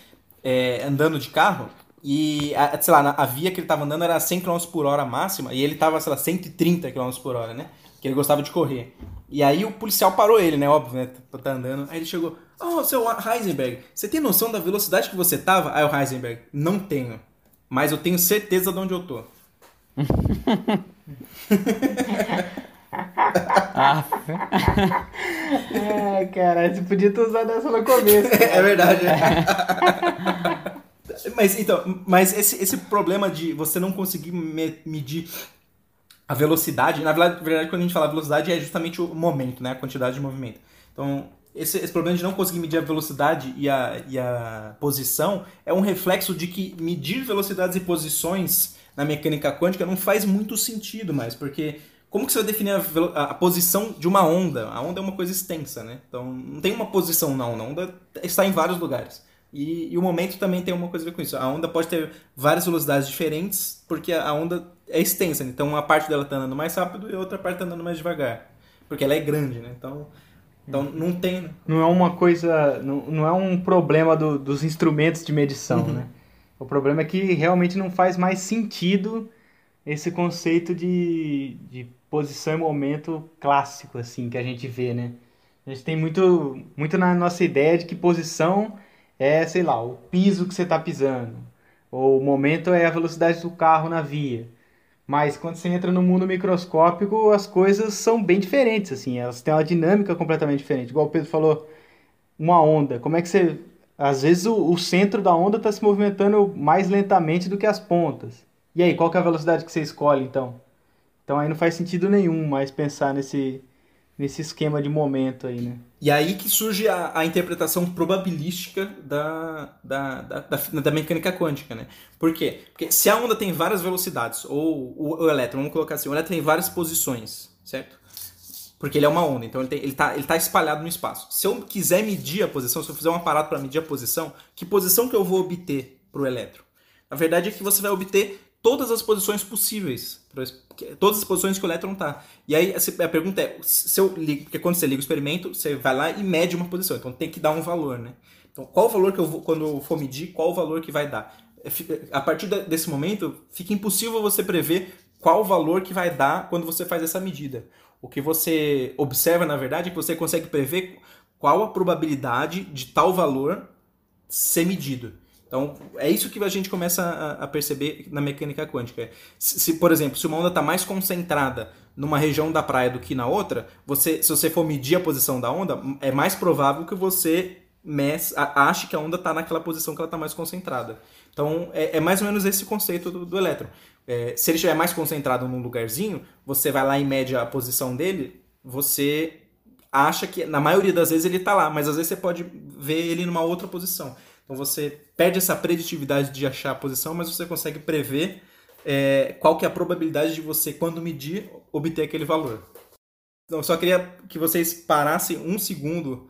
É, andando de carro e, a, sei lá, a via que ele tava andando era 100 km por hora máxima e ele tava, sei lá, 130 km por hora, né? Que ele gostava de correr. E aí o policial parou ele, né? Óbvio, né? Tá, tá andando. Aí ele chegou, oh, seu Heisenberg, você tem noção da velocidade que você tava? Aí o Heisenberg, não tenho. Mas eu tenho certeza de onde eu tô. <laughs> ah. é, cara, você podia ter usado essa no começo. <laughs> É verdade. <laughs> mas então, mas esse, esse problema de você não conseguir me medir a velocidade, na verdade, quando a gente fala velocidade é justamente o momento, né, a quantidade de movimento. Então, esse, esse problema de não conseguir medir a velocidade e a, e a posição é um reflexo de que medir velocidades e posições na mecânica quântica não faz muito sentido mais, porque como que você vai definir a, a, posição de uma onda? A onda é uma coisa extensa, né? Então não tem uma posição na onda, a onda está em vários lugares. E, e, o momento também tem uma coisa a ver com isso. A onda pode ter várias velocidades diferentes, porque a onda é extensa. Então uma parte dela está andando mais rápido e a outra parte está andando mais devagar. Porque ela é grande, né? Então, então não tem. Né? Não é uma coisa. Não, não é um problema do, dos instrumentos de medição, uhum. né? O problema é que realmente não faz mais sentido esse conceito de, de posição e momento clássico, assim, que a gente vê, né? A gente tem muito, muito na nossa ideia de que posição é, sei lá, o piso que você está pisando, ou o momento é a velocidade do carro na via. Mas quando você entra no mundo microscópico, as coisas são bem diferentes, assim, elas têm uma dinâmica completamente diferente. Igual o Pedro falou, uma onda, como é que você... Às vezes o, o centro da onda está se movimentando mais lentamente do que as pontas. E aí, qual é a velocidade que você escolhe, então? Então aí não faz sentido nenhum mais pensar nesse, nesse esquema de momento aí, né? E aí que surge a, a interpretação probabilística da, da, da, da, mecânica quântica, né? Por quê? Porque se a onda tem várias velocidades, ou o, o elétron, vamos colocar assim, o elétron tem várias posições, certo? Porque ele é uma onda, então ele, tem, ele, tá, ele tá espalhado no espaço. Se eu quiser medir a posição, se eu fizer um aparato para medir a posição, que posição que eu vou obter para o elétron? Na verdade é que você vai obter todas as posições possíveis. Todas as posições que o elétron está. E aí a pergunta é, se eu ligo, porque quando você liga o experimento, você vai lá e mede uma posição. Então tem que dar um valor, né? Então qual o valor que eu vou, quando eu for medir, qual o valor que vai dar? É, a partir desse momento, fica impossível você prever qual o valor que vai dar quando você faz essa medida. O que você observa, na verdade, é que você consegue prever qual a probabilidade de tal valor ser medido. Então, é isso que a gente começa a, a perceber na mecânica quântica. Se, se, por exemplo, se uma onda está mais concentrada numa região da praia do que na outra, você, se você for medir a posição da onda, é mais provável que você mes, a, ache que a onda está naquela posição que ela está mais concentrada. Então, é, é, mais ou menos esse conceito do, do elétron. É, se ele estiver mais concentrado num lugarzinho, você vai lá e mede a posição dele, você acha que, na maioria das vezes, ele está lá, mas às vezes você pode ver ele numa outra posição. Então você perde essa preditividade de achar a posição, mas você consegue prever é, qual que é a probabilidade de você, quando medir, obter aquele valor. Então, eu só queria que vocês parassem um segundo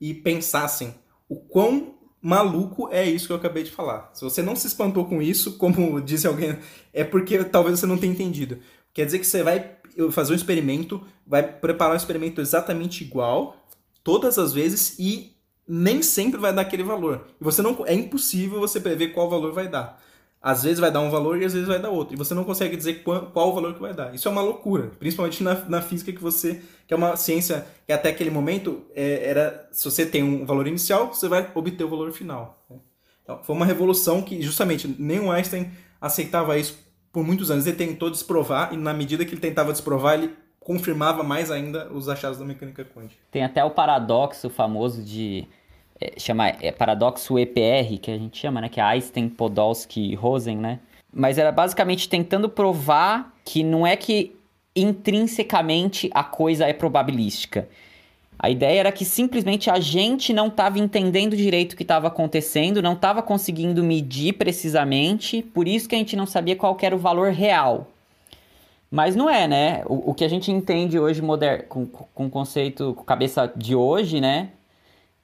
e pensassem o quão maluco é isso que eu acabei de falar. Se você não se espantou com isso, como <laughs> disse alguém, é porque talvez você não tenha entendido. Quer dizer que você vai fazer um experimento, vai preparar um experimento exatamente igual, todas as vezes, e nem sempre vai dar aquele valor. E você não é impossível você prever qual valor vai dar. Às vezes vai dar um valor e às vezes vai dar outro. E você não consegue dizer qual, qual o valor que vai dar. Isso é uma loucura, principalmente na, na física que você que é uma ciência que até aquele momento é, era se você tem um valor inicial, você vai obter o valor final. Né? Então, foi uma revolução que justamente nenhum Einstein aceitava isso por muitos anos. Ele tentou desprovar e na medida que ele tentava desprovar, ele confirmava mais ainda os achados da mecânica quântica. Tem até o paradoxo famoso de é, chama é, paradoxo EPR, que a gente chama, né, que é Einstein, Podolsky, Rosen, né? Mas era basicamente tentando provar que não é que intrinsecamente a coisa é probabilística. A ideia era que simplesmente a gente não estava entendendo direito o que estava acontecendo, não estava conseguindo medir precisamente, por isso que a gente não sabia qual era o valor real. Mas não é, né? O, o que a gente entende hoje moder, com, com o conceito, com cabeça de hoje, né?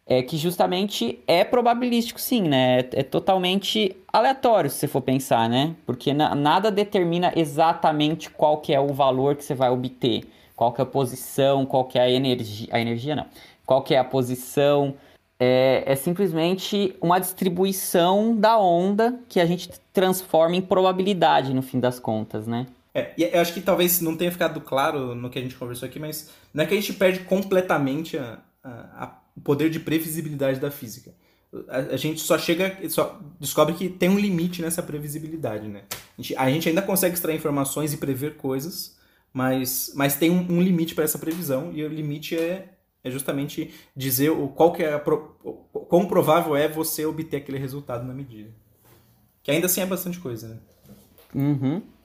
É que justamente é probabilístico, sim, né? É, é totalmente aleatório, se você for pensar, né? Porque na, nada determina exatamente qual que é o valor que você vai obter. Qual que é a posição, qual que é a energia... A energia, não. Qual que é a posição... É, é, simplesmente uma distribuição da onda que a gente transforma em probabilidade no fim das contas, né? É, eu acho que talvez não tenha ficado claro no que a gente conversou aqui, mas não é que a gente perde completamente a, a, a, o poder de previsibilidade da física. A, gente só chega, só descobre que tem um limite nessa previsibilidade, né? A gente, a gente ainda consegue extrair informações e prever coisas, mas, mas tem um, um limite para essa previsão e o limite é, é justamente dizer o, qual que é a, o, quão provável é você obter aquele resultado na medida. Que ainda assim é bastante coisa, né? Uhum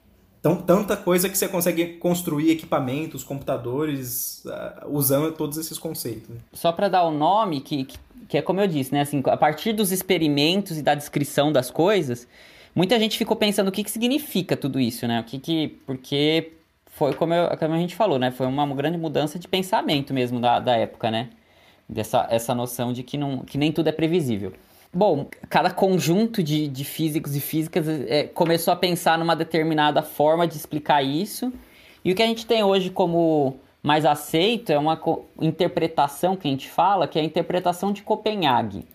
tão, tanta coisa que você consegue construir equipamentos, computadores, uh, usando todos esses conceitos. Né? Só para dar o um nome, que, que, que, é como eu disse, né? Assim, a partir dos experimentos e da descrição das coisas, muita gente ficou pensando o que, que significa tudo isso, né? O que que... Porque foi como, eu, como a gente falou, né? Foi uma grande mudança de pensamento mesmo da, da época, né? Dessa essa noção de que, não, que nem tudo é previsível. Bom, cada conjunto de, de físicos e físicas é, começou a pensar numa determinada forma de explicar isso. E o que a gente tem hoje como mais aceito é uma interpretação que a gente fala, que é a interpretação de Copenhague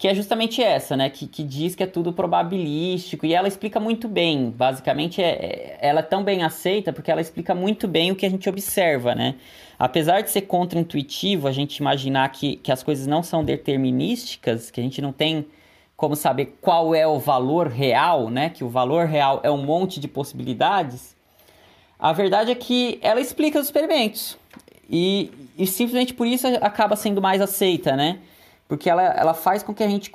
que é justamente essa, né? Que, que diz que é tudo probabilístico e ela explica muito bem. Basicamente, é, é, ela é tão bem aceita porque ela explica muito bem o que a gente observa, né? Apesar de ser contra-intuitivo a gente imaginar que, que as coisas não são determinísticas, que a gente não tem como saber qual é o valor real, né? Que o valor real é um monte de possibilidades. A verdade é que ela explica os experimentos e, e simplesmente por isso acaba sendo mais aceita, né? Porque ela, ela faz com que a gente,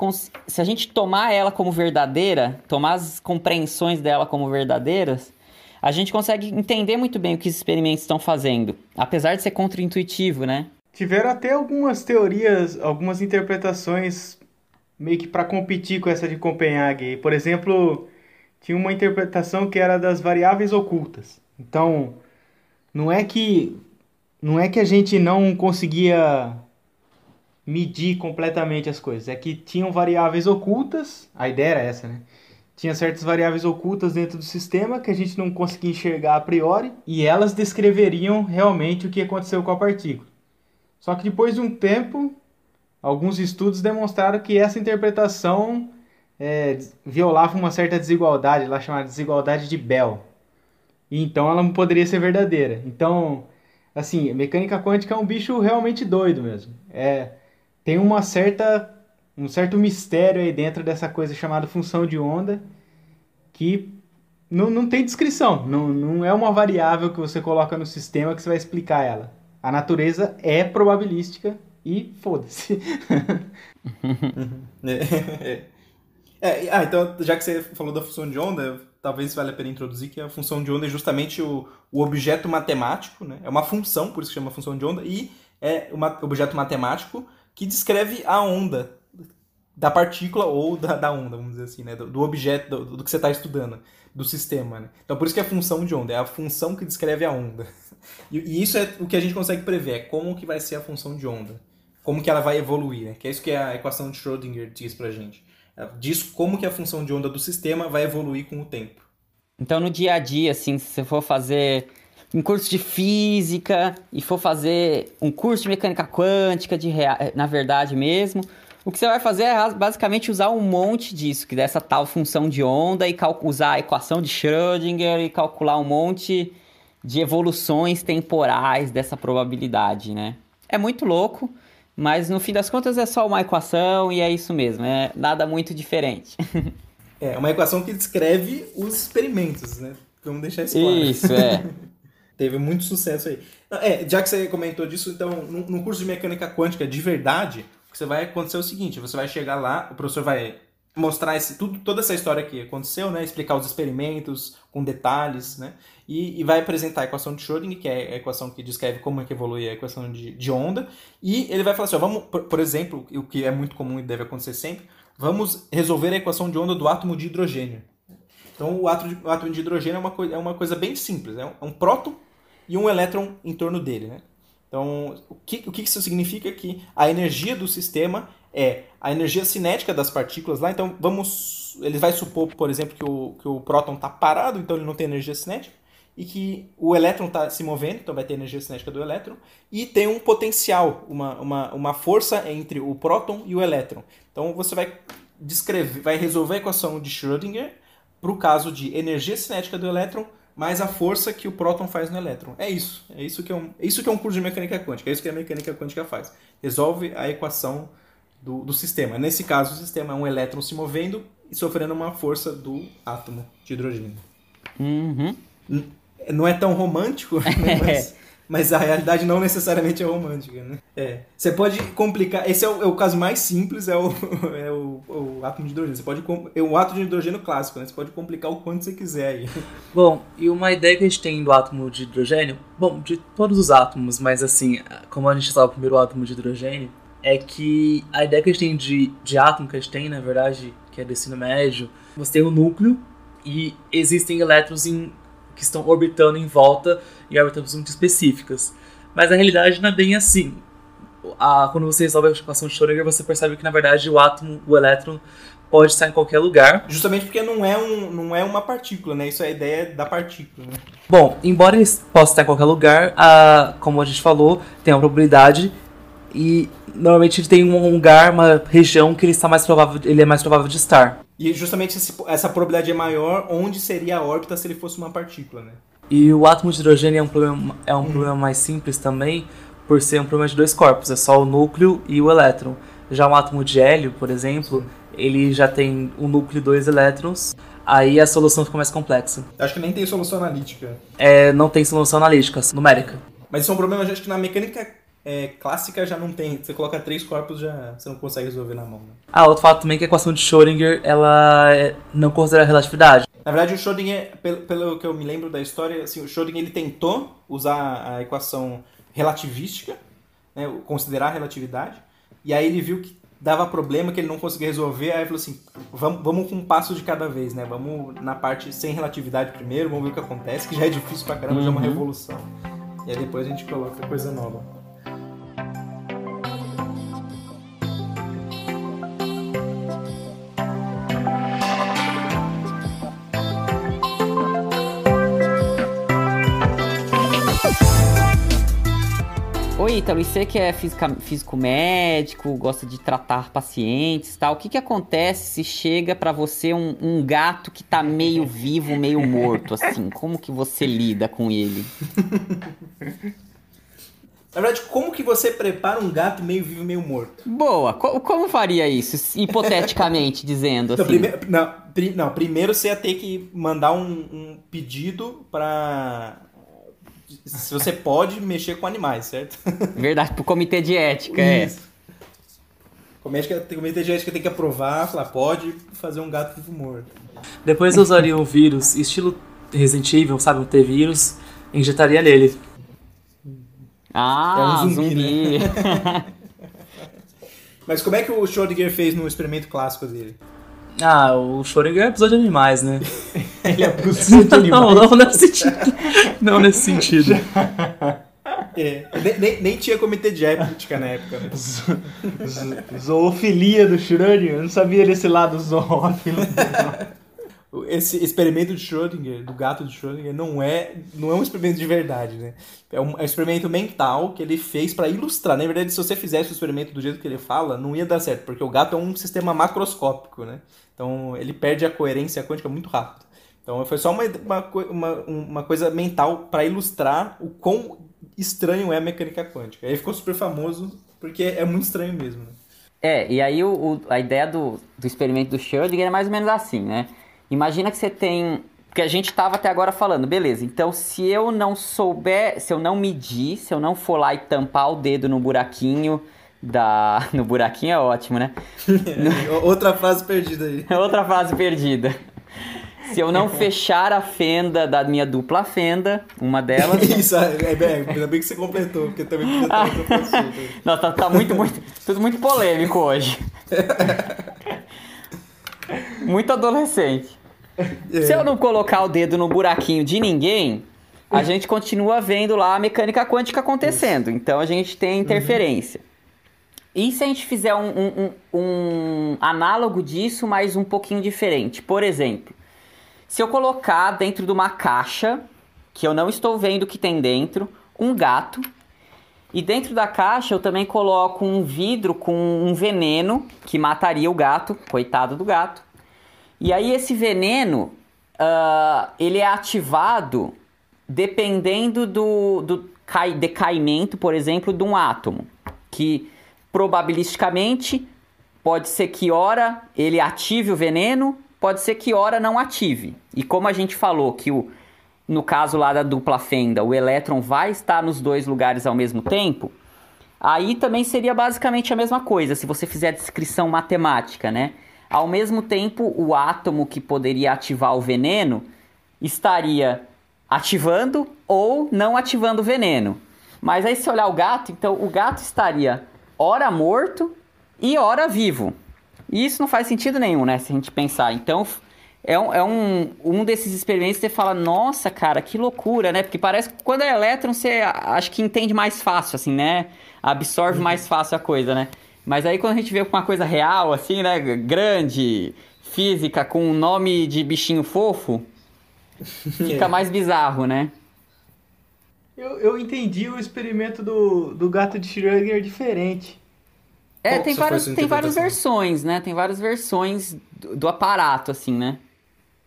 se a gente tomar ela como verdadeira, tomar as compreensões dela como verdadeiras, a gente consegue entender muito bem o que os experimentos estão fazendo, apesar de ser contra-intuitivo, né? Tiveram até algumas teorias, algumas interpretações meio que para competir com essa de Copenhague. Por exemplo, tinha uma interpretação que era das variáveis ocultas. Então, não é que não é que a gente não conseguia medir completamente as coisas. É que tinham variáveis ocultas, a ideia era essa, né? Tinha certas variáveis ocultas dentro do sistema que a gente não conseguia enxergar a priori e elas descreveriam realmente o que aconteceu com a partícula. Só que depois de um tempo, alguns estudos demonstraram que essa interpretação é, violava uma certa desigualdade, lá chamada desigualdade de Bell. E então ela não poderia ser verdadeira. Então, assim, mecânica quântica é um bicho realmente doido mesmo. É, tem uma certa um certo mistério aí dentro dessa coisa chamada função de onda que não, não tem descrição, não, não é uma variável que você coloca no sistema que você vai explicar ela. A natureza é probabilística e foda-se. <laughs> é, ah, então, já que você falou da função de onda, talvez valha a pena introduzir que a função de onda é justamente o, o objeto matemático, né? É uma função, por isso que chama função de onda, e é um objeto matemático que descreve a onda da partícula ou da, da onda, vamos dizer assim, né? Do, do objeto, do, do, que você está estudando, do sistema, né? Então, por isso que é a função de onda, é a função que descreve a onda. <laughs> E, e, isso é o que a gente consegue prever, é como que vai ser a função de onda. Como que ela vai evoluir, né? Que é isso que a equação de Schrödinger diz pra gente. Ela diz como que a função de onda do sistema vai evoluir com o tempo. Então, no dia a dia, assim, se você for fazer um curso de física e for fazer um curso de mecânica quântica, de na verdade mesmo, o que você vai fazer é basicamente usar um monte disso, que dessa tal função de onda, e usar a equação de Schrödinger e calcular um monte de evoluções temporais dessa probabilidade, né? É muito louco, mas no fim das contas é só uma equação e é isso mesmo, é nada muito diferente. <laughs> é, uma equação que descreve os experimentos, né? Vamos deixar isso claro. Isso, é. <laughs> Teve muito sucesso aí. É, já que você comentou disso, então, no curso de mecânica quântica de verdade, que você vai acontecer o seguinte: você vai chegar lá, o professor vai mostrar esse, tudo, toda essa história que aconteceu, né? Explicar os experimentos com detalhes, né? E, e, vai apresentar a equação de Schrödinger, que é a equação que descreve como é que evolui a equação de, de onda. E ele vai falar assim, ó, vamos, por, por, exemplo, o que é muito comum e deve acontecer sempre, vamos resolver a equação de onda do átomo de hidrogênio. Então o átomo de, o hidrogênio é uma, é uma coisa bem simples, é um, é um próton e um elétron em torno dele, né? Então, o que, o que isso significa? Que a energia do sistema é a energia cinética das partículas lá. Então, vamos. Ele vai supor, por exemplo, que o, que o próton está parado, então ele não tem energia cinética. E que o elétron está se movendo, então vai ter energia cinética do elétron. E tem um potencial, uma, uma, uma força entre o próton e o elétron. Então, você vai descrever, vai resolver a equação de Schrödinger para o caso de energia cinética do elétron mais a força que o próton faz no elétron. É isso. É isso que é um, é isso que é um curso de mecânica quântica. É isso que a mecânica quântica faz. Resolve a equação do, do sistema. Nesse caso, o sistema é um elétron se movendo e sofrendo uma força do átomo de hidrogênio. Uhum. Não é tão romântico, né? <laughs> mas mas a realidade não necessariamente é romântica, né? É. Você pode complicar. Esse é o, é o caso mais simples, é o, <laughs> é o, o, átomo de hidrogênio. Você pode. É o átomo de hidrogênio clássico, né? Você pode complicar o quanto você quiser aí. <laughs> Bom, e uma ideia que a gente tem do átomo de hidrogênio, bom, de todos os átomos, mas assim, como a gente estava o primeiro átomo de hidrogênio, é que a ideia que a gente tem de, de átomo que a gente tem, na verdade, que é do ensino médio, você tem o um núcleo e existem elétrons em que estão orbitando em volta em órbitas muito específicas. Mas na realidade não é bem assim. A, quando você resolve a equação de Schrödinger, você percebe que na verdade o átomo, o elétron, pode estar em qualquer lugar. Justamente porque não é, um, não é uma partícula, né? Isso é a ideia da partícula. Né? Bom, embora ele possa estar em qualquer lugar, a, como a gente falou, tem uma probabilidade e normalmente ele tem um lugar, uma região que ele está mais provável, ele é mais provável de estar. E justamente esse, essa probabilidade é maior onde seria a órbita se ele fosse uma partícula, né? E o átomo de hidrogênio é um problema, é um hum. problema mais simples também, por ser um problema de dois corpos, é só o núcleo e o elétron. Já um átomo de hélio, por exemplo, ele já tem um núcleo e dois elétrons, aí a solução fica mais complexa. Acho que nem tem solução analítica. É, não tem solução analítica, numérica. Mas isso é um problema, acho que na mecânica é, clássica já não tem. Você coloca três corpos, já você não consegue resolver na mão. Né? Ah, outro fato também é que a equação de Schrödinger, ela é, não considera relatividade. Na verdade, o Schrödinger, pelo, pelo que eu me lembro da história, assim, o Schrödinger ele tentou usar a equação relativística, né, considerar a relatividade, e aí ele viu que dava problema, que ele não conseguia resolver, aí ele falou assim, vamos, vamos com um passo de cada vez, né? Vamos na parte sem relatividade primeiro, vamos ver o que acontece, que já é difícil pra caramba, uhum. já é uma uhum. revolução. E aí depois a gente coloca coisa nova. Então, e você que é física, físico médico, gosta de tratar pacientes tal, o que que acontece se chega para você um, um, gato que tá meio vivo, meio morto, assim? Como que você lida com ele? <laughs> Na verdade, como que você prepara um gato meio vivo meio morto? Boa. Co- como faria isso, hipoteticamente <laughs> dizendo assim? Então, primeiro, não, pri- não, primeiro você ia ter que mandar um, um pedido pra. Se você pode mexer com animais, certo? <laughs> Verdade, pro comitê de ética, é. Isso. O comitê de ética tem que aprovar, falar, pode fazer um gato vivo morto. Depois eu usaria um vírus estilo Resident Evil, sabe? Um T-vírus, injetaria nele. Ah, É um zumbi. zumbi, <laughs> Mas como é que o Schrödinger fez no experimento clássico dele? Ah, o Schrödinger é episódio de animais, né? <laughs> Ele <laughs> abusou de Não, animais. não nesse sentido. Não nesse sentido. <laughs> É, nem, nem, tinha comitê de ética na época, né? Zo- Zoofilia do Schrödinger. Eu não sabia desse lado zoófilo. Esse experimento de Schrödinger, do gato de Schrödinger, não é, não é um experimento de verdade, né? É um, é experimento mental que ele fez pra ilustrar. Na verdade, se você fizesse o experimento do jeito que ele fala, não ia dar certo, porque o gato é um sistema macroscópico, né? Então ele perde a coerência quântica muito rápido. Então foi só uma, uma, uma, uma coisa mental pra ilustrar o quão estranho é a mecânica quântica. Aí ficou super famoso porque é muito estranho mesmo, né? É, e aí o, o- a ideia do, do experimento do Schrödinger é mais ou menos assim, né? Imagina que você tem. Porque a gente estava até agora falando, beleza, então se eu não souber, se eu não medir, se eu não for lá e tampar o dedo no buraquinho da. <laughs> No buraquinho é ótimo, né? <laughs> Outra frase perdida aí. <laughs> Outra frase perdida. Se eu não fechar a fenda da minha dupla fenda, uma delas. Isso, é, é, é, ainda bem que você completou, porque também outra pessoa. Nossa, tá, tá muito, muito. Tudo muito polêmico hoje. Muito adolescente. Se eu não colocar o dedo no buraquinho de ninguém, a gente continua vendo lá a mecânica quântica acontecendo. Então a gente tem interferência. E se a gente fizer um, um- um- um análogo disso, mas um pouquinho diferente? Por exemplo, se eu colocar dentro de uma caixa, que eu não estou vendo o que tem dentro, um gato, e dentro da caixa eu também coloco um vidro com um veneno que mataria o gato, coitado do gato. E aí esse veneno, ah, ele é ativado dependendo do, do cai- decaimento, por exemplo, de um átomo. Que probabilisticamente pode ser que hora ele ative o veneno, pode ser que hora não ative. E como a gente falou que o, no caso lá da dupla fenda, o elétron vai estar nos dois lugares ao mesmo tempo, aí também seria basicamente a mesma coisa, se você fizer a descrição matemática, né? Ao mesmo tempo, o átomo que poderia ativar o veneno estaria ativando ou não ativando o veneno. Mas aí se olhar o gato, então o gato estaria ora morto e ora vivo. E isso não faz sentido nenhum, né? Se a gente pensar. Então, é um, é um, um desses experimentos que você fala, nossa, cara, que loucura, né? Porque parece que quando é elétron, você acho que entende mais fácil, assim, né? Absorve mais fácil a coisa, né? Mas aí quando a gente vê uma coisa real, assim, né? Grande, física, com um nome de bichinho fofo, <laughs> fica mais bizarro, né? Eu, eu entendi o experimento do, do gato de Schrödinger diferente. É, tem sua tem várias versões, né? Tem várias versões do, do aparato, assim, né?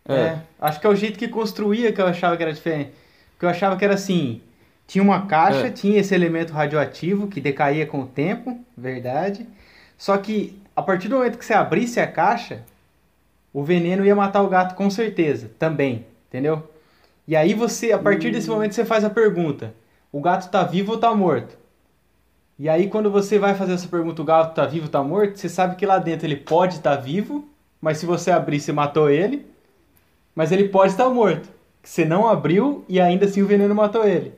É. acho que é o jeito que construía que eu achava que era diferente. Porque eu achava que era assim: tinha uma caixa, É. tinha esse elemento radioativo que decaía com o tempo, verdade. Só que a partir do momento que você abrisse a caixa, o veneno ia matar o gato com certeza, também, entendeu? E aí você, a partir desse momento, você faz a pergunta: o gato tá vivo ou tá morto? E aí quando você vai fazer essa pergunta, o gato tá vivo ou tá morto, você sabe que lá dentro ele pode estar vivo, mas se você abrir, você matou ele. Mas ele pode estar morto. Que você não abriu e ainda assim o veneno matou ele.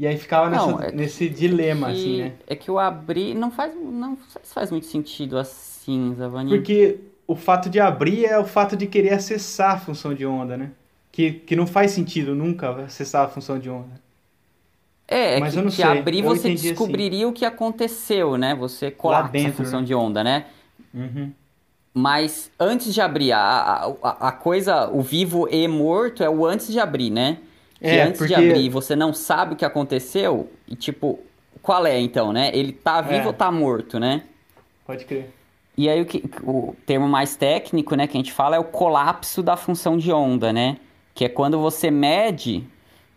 E aí ficava nessa- Não, é nesse dilema, que- assim, né? É que o abrir não faz, não faz muito sentido assim, Zavani. Porque o fato de abrir é o fato de querer acessar a função de onda, né? Que, que não faz sentido nunca acessar a função de onda. É, é Mas que, eu não que sei, abrir eu você assim. descobriria o que aconteceu, né? Você colapsa a função né? de onda, né? Uhum. Mas antes de abrir, a, a- a coisa, o vivo e morto é o antes de abrir, né? Que É, antes de porque- abrir você não sabe o que aconteceu e tipo, qual é então, né? Ele tá vivo É. ou tá morto, né? Pode crer. E aí o, que, o termo mais técnico, né, que a gente fala é o colapso da função de onda, né? Que é quando você mede,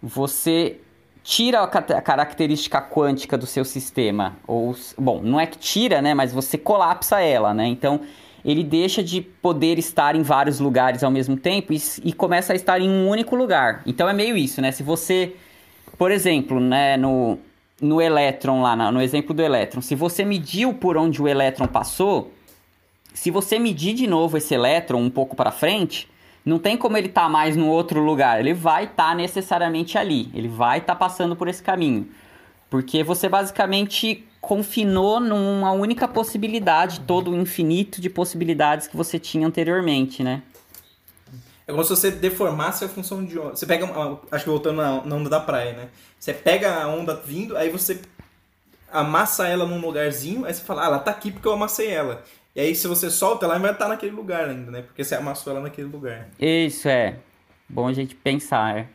você tira a característica quântica do seu sistema. Ou, bom, não é que tira, né? Mas você colapsa ela, né? Então, ele deixa de poder estar em vários lugares ao mesmo tempo e, e, começa a estar em um único lugar. Então é meio isso, né? Se você, por exemplo, né, no, no elétron lá, no exemplo do elétron, se você mediu por onde o elétron passou, se você medir de novo esse elétron um pouco para frente, não tem como ele estar tá mais no outro lugar. Ele vai estar tá necessariamente ali. Ele vai estar tá passando por esse caminho. Porque você basicamente confinou numa única possibilidade todo o infinito de possibilidades que você tinha anteriormente, né? É como se você deformasse a função de onda. Você pega, acho que voltando na, onda da praia, né? Você pega a onda vindo, aí você amassa ela num lugarzinho, aí você fala, ah, ela tá aqui porque eu amassei ela. E aí se você solta, ela vai estar naquele lugar ainda, né? Porque você amassou ela naquele lugar. Isso, é. Bom a gente pensar, é.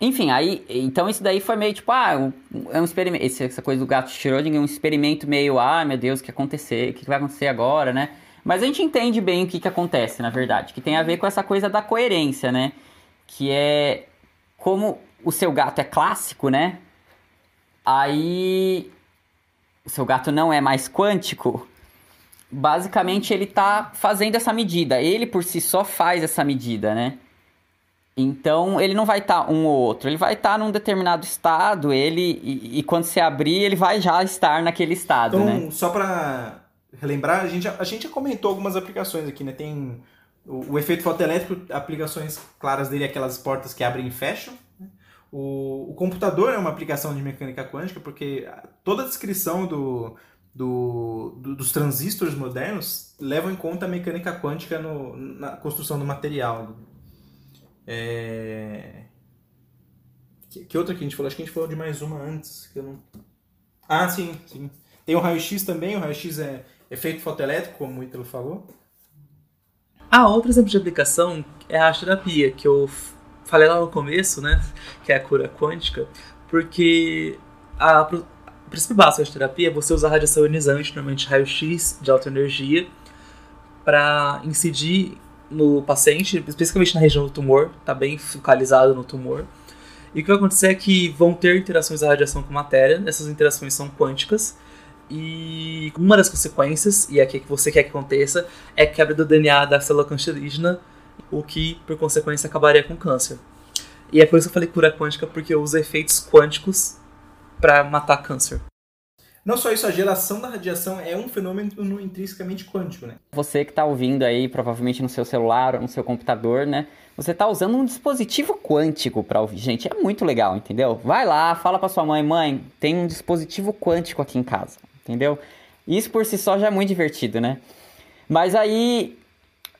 Enfim, aí, então isso daí foi meio tipo, ah, é um experimento, essa coisa do gato Schrödinger, um experimento meio, ah, meu Deus, o que acontecer, o que vai acontecer agora, né? Mas a gente entende bem o que, que acontece, na verdade, que tem a ver com essa coisa da coerência, né? Que é como o seu gato é clássico, né? Aí o seu gato não é mais quântico. Basicamente ele está fazendo essa medida. Ele por si só faz essa medida, né? Então, ele não vai estar tá um ou outro, ele vai estar tá num determinado estado, ele e, e, quando você abrir, ele vai já estar naquele estado, então, né? só para relembrar, a gente, a gente já comentou algumas aplicações aqui, né? Tem o, o, efeito fotoelétrico, aplicações claras dele, aquelas portas que abrem e fecham. Né? O, o computador é uma aplicação de mecânica quântica, porque toda a descrição do, do, do, dos transistores modernos levam em conta a mecânica quântica no, na construção do material, é... Que, que, outra que a gente falou? Acho que a gente falou de mais uma antes. Que eu não... Ah, sim, sim. Tem o raio-x também. O raio-x é efeito fotoelétrico, como o Ítalo falou. Ah, outro exemplo de aplicação é a terapia, que eu falei lá no começo, né? Que é a cura quântica. Porque a, o princípio básico da terapia é você usar radiação ionizante, normalmente raio-x de alta energia, para incidir no paciente, especificamente na região do tumor, está bem focalizado no tumor. E o que vai acontecer é que vão ter interações da radiação com matéria, essas interações são quânticas, e uma das consequências, e é que você quer que aconteça, é a quebra do DNA da célula cancerígena, o que, por consequência, acabaria com câncer. E é por isso que eu falei cura quântica, porque usa efeitos quânticos para matar câncer. Não só isso, a geração da radiação é um fenômeno intrinsecamente quântico, né? Você que está ouvindo aí, provavelmente no seu celular ou no seu computador, né? Você está usando um dispositivo quântico para ouvir. Gente, é muito legal, entendeu? Vai lá, fala para sua mãe, mãe, tem um dispositivo quântico aqui em casa, entendeu? Isso por si só já é muito divertido, né? Mas aí,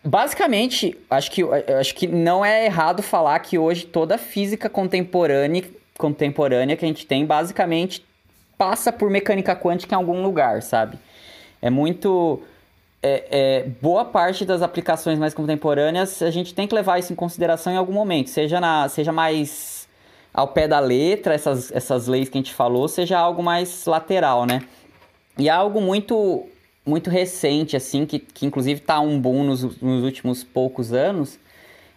basicamente, acho que, acho que não é errado falar que hoje toda a física contemporânea, contemporânea que a gente tem, basicamente passa por mecânica quântica em algum lugar, sabe? É muito. É, é, boa parte das aplicações mais contemporâneas a gente tem que levar isso em consideração em algum momento, seja, na, seja mais ao pé da letra, essas, essas leis que a gente falou, seja algo mais lateral, né? E algo muito muito recente, assim, que, que inclusive está um boom nos, nos últimos poucos anos,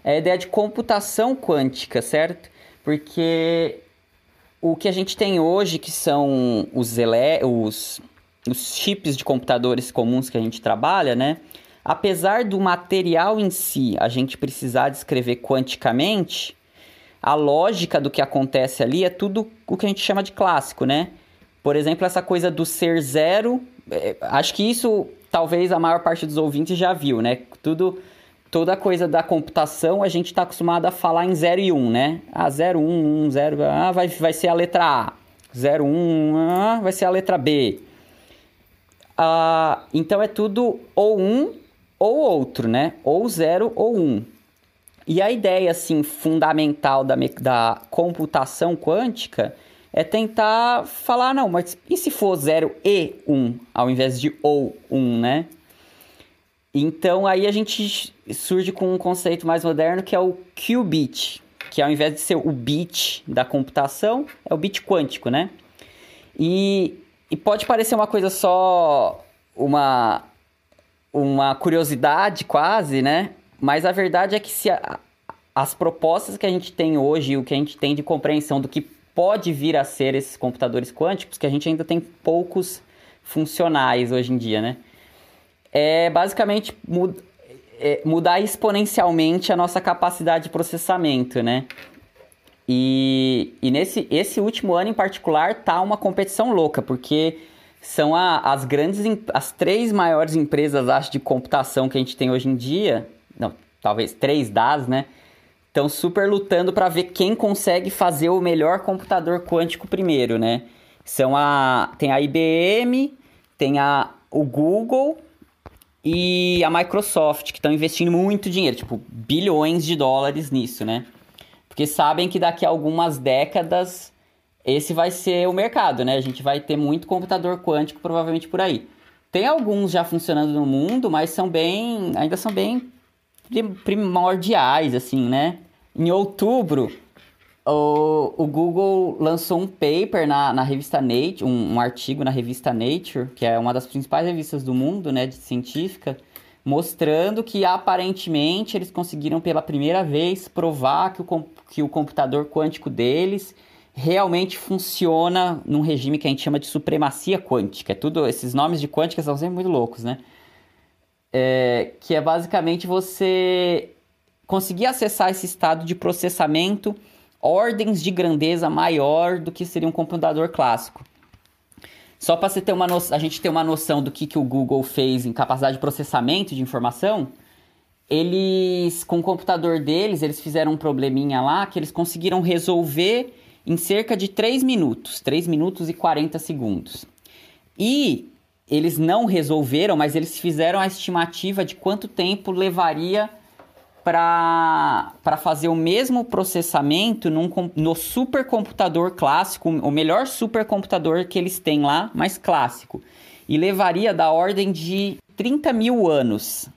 é a ideia de computação quântica, certo? Porque o que a gente tem hoje, que são os, ele os, os chips de computadores comuns que a gente trabalha, né? Apesar do material em si a gente precisar descrever quanticamente, a lógica do que acontece ali é tudo o que a gente chama de clássico, né? Por exemplo, essa coisa do ser zero, é, acho que isso talvez a maior parte dos ouvintes já viu, né? Tudo toda coisa da computação, a gente está acostumado a falar em 0 e 1, um, né? Ah, 0, 1, 1, 0, ah, vai, vai ser a letra A. 0, 1, ah, vai ser a letra B. Ah, então é tudo ou um ou outro, né? Ou 0 ou 1. Um. E a ideia, assim, fundamental da, da computação quântica é tentar falar, não, mas e se for 0 e 1, um, ao invés de ou 1, um, né? Então aí a gente surge com um conceito mais moderno que é o qubit, que ao invés de ser o bit da computação, é o bit quântico, né? E, e pode parecer uma coisa só uma uma curiosidade quase, né? Mas a verdade é que se a, as propostas que a gente tem hoje, o que a gente tem de compreensão do que pode vir a ser esses computadores quânticos, que a gente ainda tem poucos funcionais hoje em dia, né? É basicamente mud é, mudar exponencialmente a nossa capacidade de processamento, né? E, e nesse esse último ano em particular tá uma competição louca, porque são a, as grandes, as três maiores empresas, acho, de computação que a gente tem hoje em dia, não, talvez três das, né? Estão super lutando para ver quem consegue fazer o melhor computador quântico primeiro, né? São a tem a IBM, tem a o Google e a Microsoft que estão investindo muito dinheiro, tipo bilhões de dólares nisso, né? Porque sabem que daqui a algumas décadas esse vai ser o mercado, né? A gente vai ter muito computador quântico provavelmente por aí. Tem alguns já funcionando no mundo, mas são bem, ainda são bem primordiais, assim, né? Em outubro, o, o Google lançou um paper na, na revista Nature, um, um, artigo na revista Nature, que é uma das principais revistas do mundo, né, de científica, mostrando que aparentemente eles conseguiram pela primeira vez provar que o, que o computador quântico deles realmente funciona num regime que a gente chama de supremacia quântica. É tudo, esses nomes de quântica são sempre muito loucos, né? É, que é basicamente você conseguir acessar esse estado de processamento ordens de grandeza maior do que seria um computador clássico. Só para você ter uma no... a gente ter uma noção do que, que o Google fez em capacidade de processamento de informação, eles, com o computador deles, eles fizeram um probleminha lá que eles conseguiram resolver em cerca de 3 minutos, 3 minutos e 40 segundos. E eles não resolveram, mas eles fizeram a estimativa de quanto tempo levaria para fazer o mesmo processamento num, no supercomputador clássico, o melhor supercomputador que eles têm lá, mais clássico. E levaria da ordem de 30 mil anos.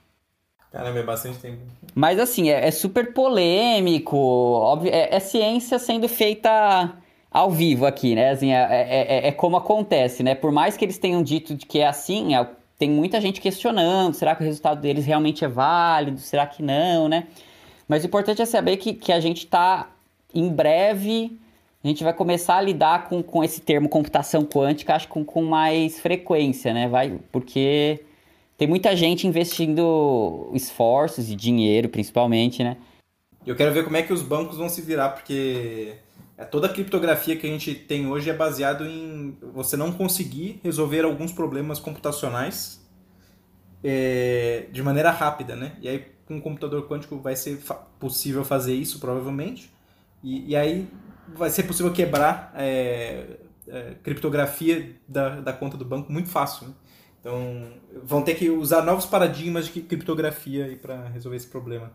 Caramba, é bastante tempo. Mas assim, é, é super polêmico, óbvio, é, é, ciência sendo feita ao vivo aqui, né? Assim, é, é, é, é como acontece, né? Por mais que eles tenham dito que é assim, é tem muita gente questionando, será que o resultado deles realmente é válido, será que não, né? Mas o importante é saber que, que a gente está, em breve, a gente vai começar a lidar com, com esse termo computação quântica, acho com, com mais frequência, né? Vai, porque tem muita gente investindo esforços e dinheiro, principalmente, né? Eu quero ver como é que os bancos vão se virar, porque é, toda a criptografia que a gente tem hoje é baseado em você não conseguir resolver alguns problemas computacionais é, de maneira rápida, né? E aí com o computador quântico vai ser fa possível fazer isso provavelmente e, e, aí vai ser possível quebrar é, é, criptografia da, da conta do banco muito fácil. Né? Então vão ter que usar novos paradigmas de criptografia para resolver esse problema.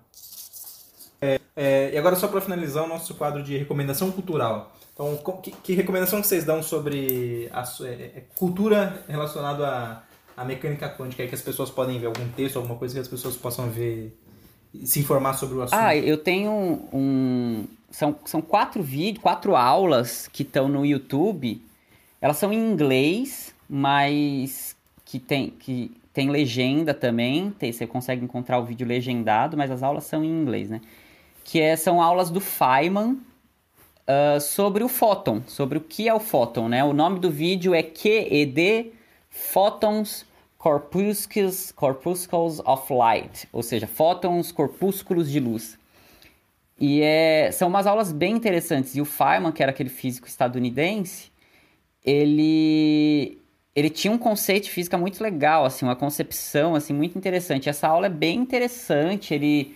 É, é, e agora, só para finalizar o nosso quadro de recomendação cultural. Então, que, que recomendação que vocês dão sobre a é, é, cultura relacionada à, à mecânica quântica? Aí que as pessoas podem ver algum texto, alguma coisa que as pessoas possam ver se informar sobre o assunto? Ah, eu tenho um. São, são quatro vídeos, quatro aulas que estão no YouTube. Elas são em inglês, mas que tem, que tem legenda também. Tem, você consegue encontrar o vídeo legendado, mas as aulas são em inglês, né? Que é, são aulas do Feynman uh, sobre o fóton, sobre o que é o fóton, né? O nome do vídeo é QED Photons Corpuscles, Corpuscles of Light, ou seja, fótons, corpúsculos de luz. E é, são umas aulas bem interessantes. E o Feynman, que era aquele físico estadunidense, ele ele tinha um conceito de física muito legal, assim, uma concepção assim muito interessante. Essa aula é bem interessante, ele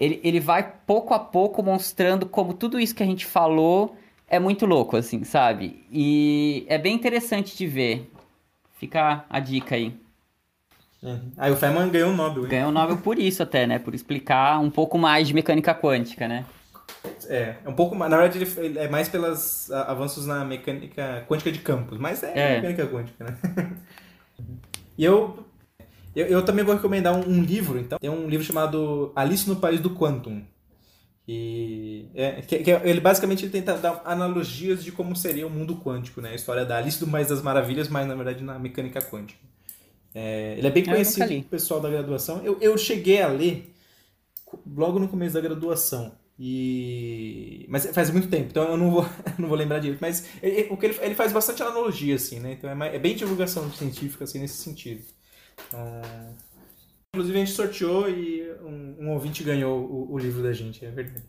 ele, ele vai pouco a pouco mostrando como tudo isso que a gente falou é muito louco, assim, sabe? E é bem interessante de ver. Fica a dica aí. É. Aí o Feynman ganhou o Nobel. Hein? Ganhou o Nobel por isso até, né? Por explicar um pouco mais de mecânica quântica, né? É, é um pouco mais. Na verdade, ele é mais pelos avanços na mecânica quântica de campos, mas é, é. mecânica quântica, né? <laughs> e eu eu, eu também vou recomendar um, um, livro, então. Tem um livro chamado Alice no País do Quantum. Que, é, que, que ele basicamente ele tenta dar analogias de como seria o mundo quântico, né? A história da Alice do País das Maravilhas, mas na verdade na mecânica quântica. É, ele é bem conhecido o pessoal da graduação. Eu, eu cheguei a ler logo no começo da graduação, E... Mas faz muito tempo, então eu não vou, <laughs> não vou lembrar direito. Mas ele, o que ele, ele faz bastante analogia, assim, né? Então é, mais, é bem divulgação científica, assim, nesse sentido. Uh... Inclusive a gente sorteou e um, um ouvinte ganhou o, o, livro da gente, é verdade.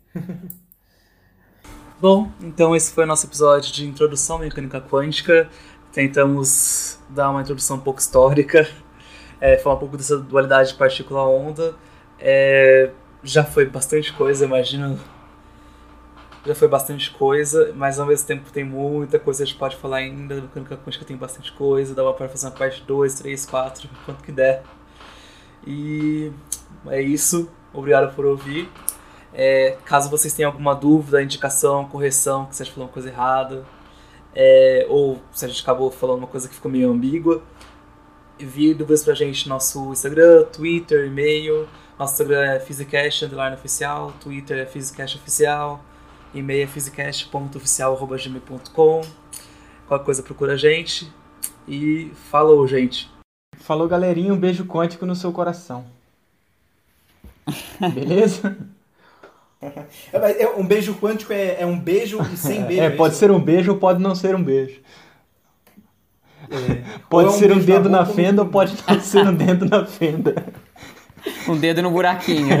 Bom, então esse foi o nosso episódio de introdução à mecânica quântica. Tentamos dar uma introdução um pouco histórica, é, falar um pouco dessa dualidade partícula-onda. É, já foi bastante coisa, imagino. Já foi bastante coisa, mas ao mesmo tempo tem muita coisa que a gente pode falar ainda. Da mecânica quântica tem bastante coisa, dá para fazer uma parte 2, 3, 4, quanto que der. E é isso. Obrigado por ouvir. É, caso vocês tenham alguma dúvida, indicação, correção, que você falou uma coisa errada, é, ou se a gente acabou falando uma coisa que ficou meio ambígua, envie dúvidas pra gente no nosso Instagram, Twitter, e-mail. Nosso Instagram é Physicast oficial, Twitter é Physicast oficial, e-mail é physicast.oficial.gmail.com. Qualquer coisa procura a gente. E falou, gente! Falou, galerinha. Um beijo quântico no seu coração. <laughs> Beleza? É, um beijo quântico é, é um beijo e sem <laughs> beijo. É, é pode ser um beijo ou pode não ser um beijo. É. <laughs> Pode é um ser um dedo na, na fenda ou pode não ser um dedo na fenda. Um dedo no buraquinho.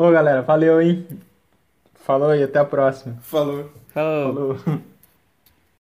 Ô galera, valeu, hein? Falou e até a próxima. Falou. Falou. Falou. <laughs>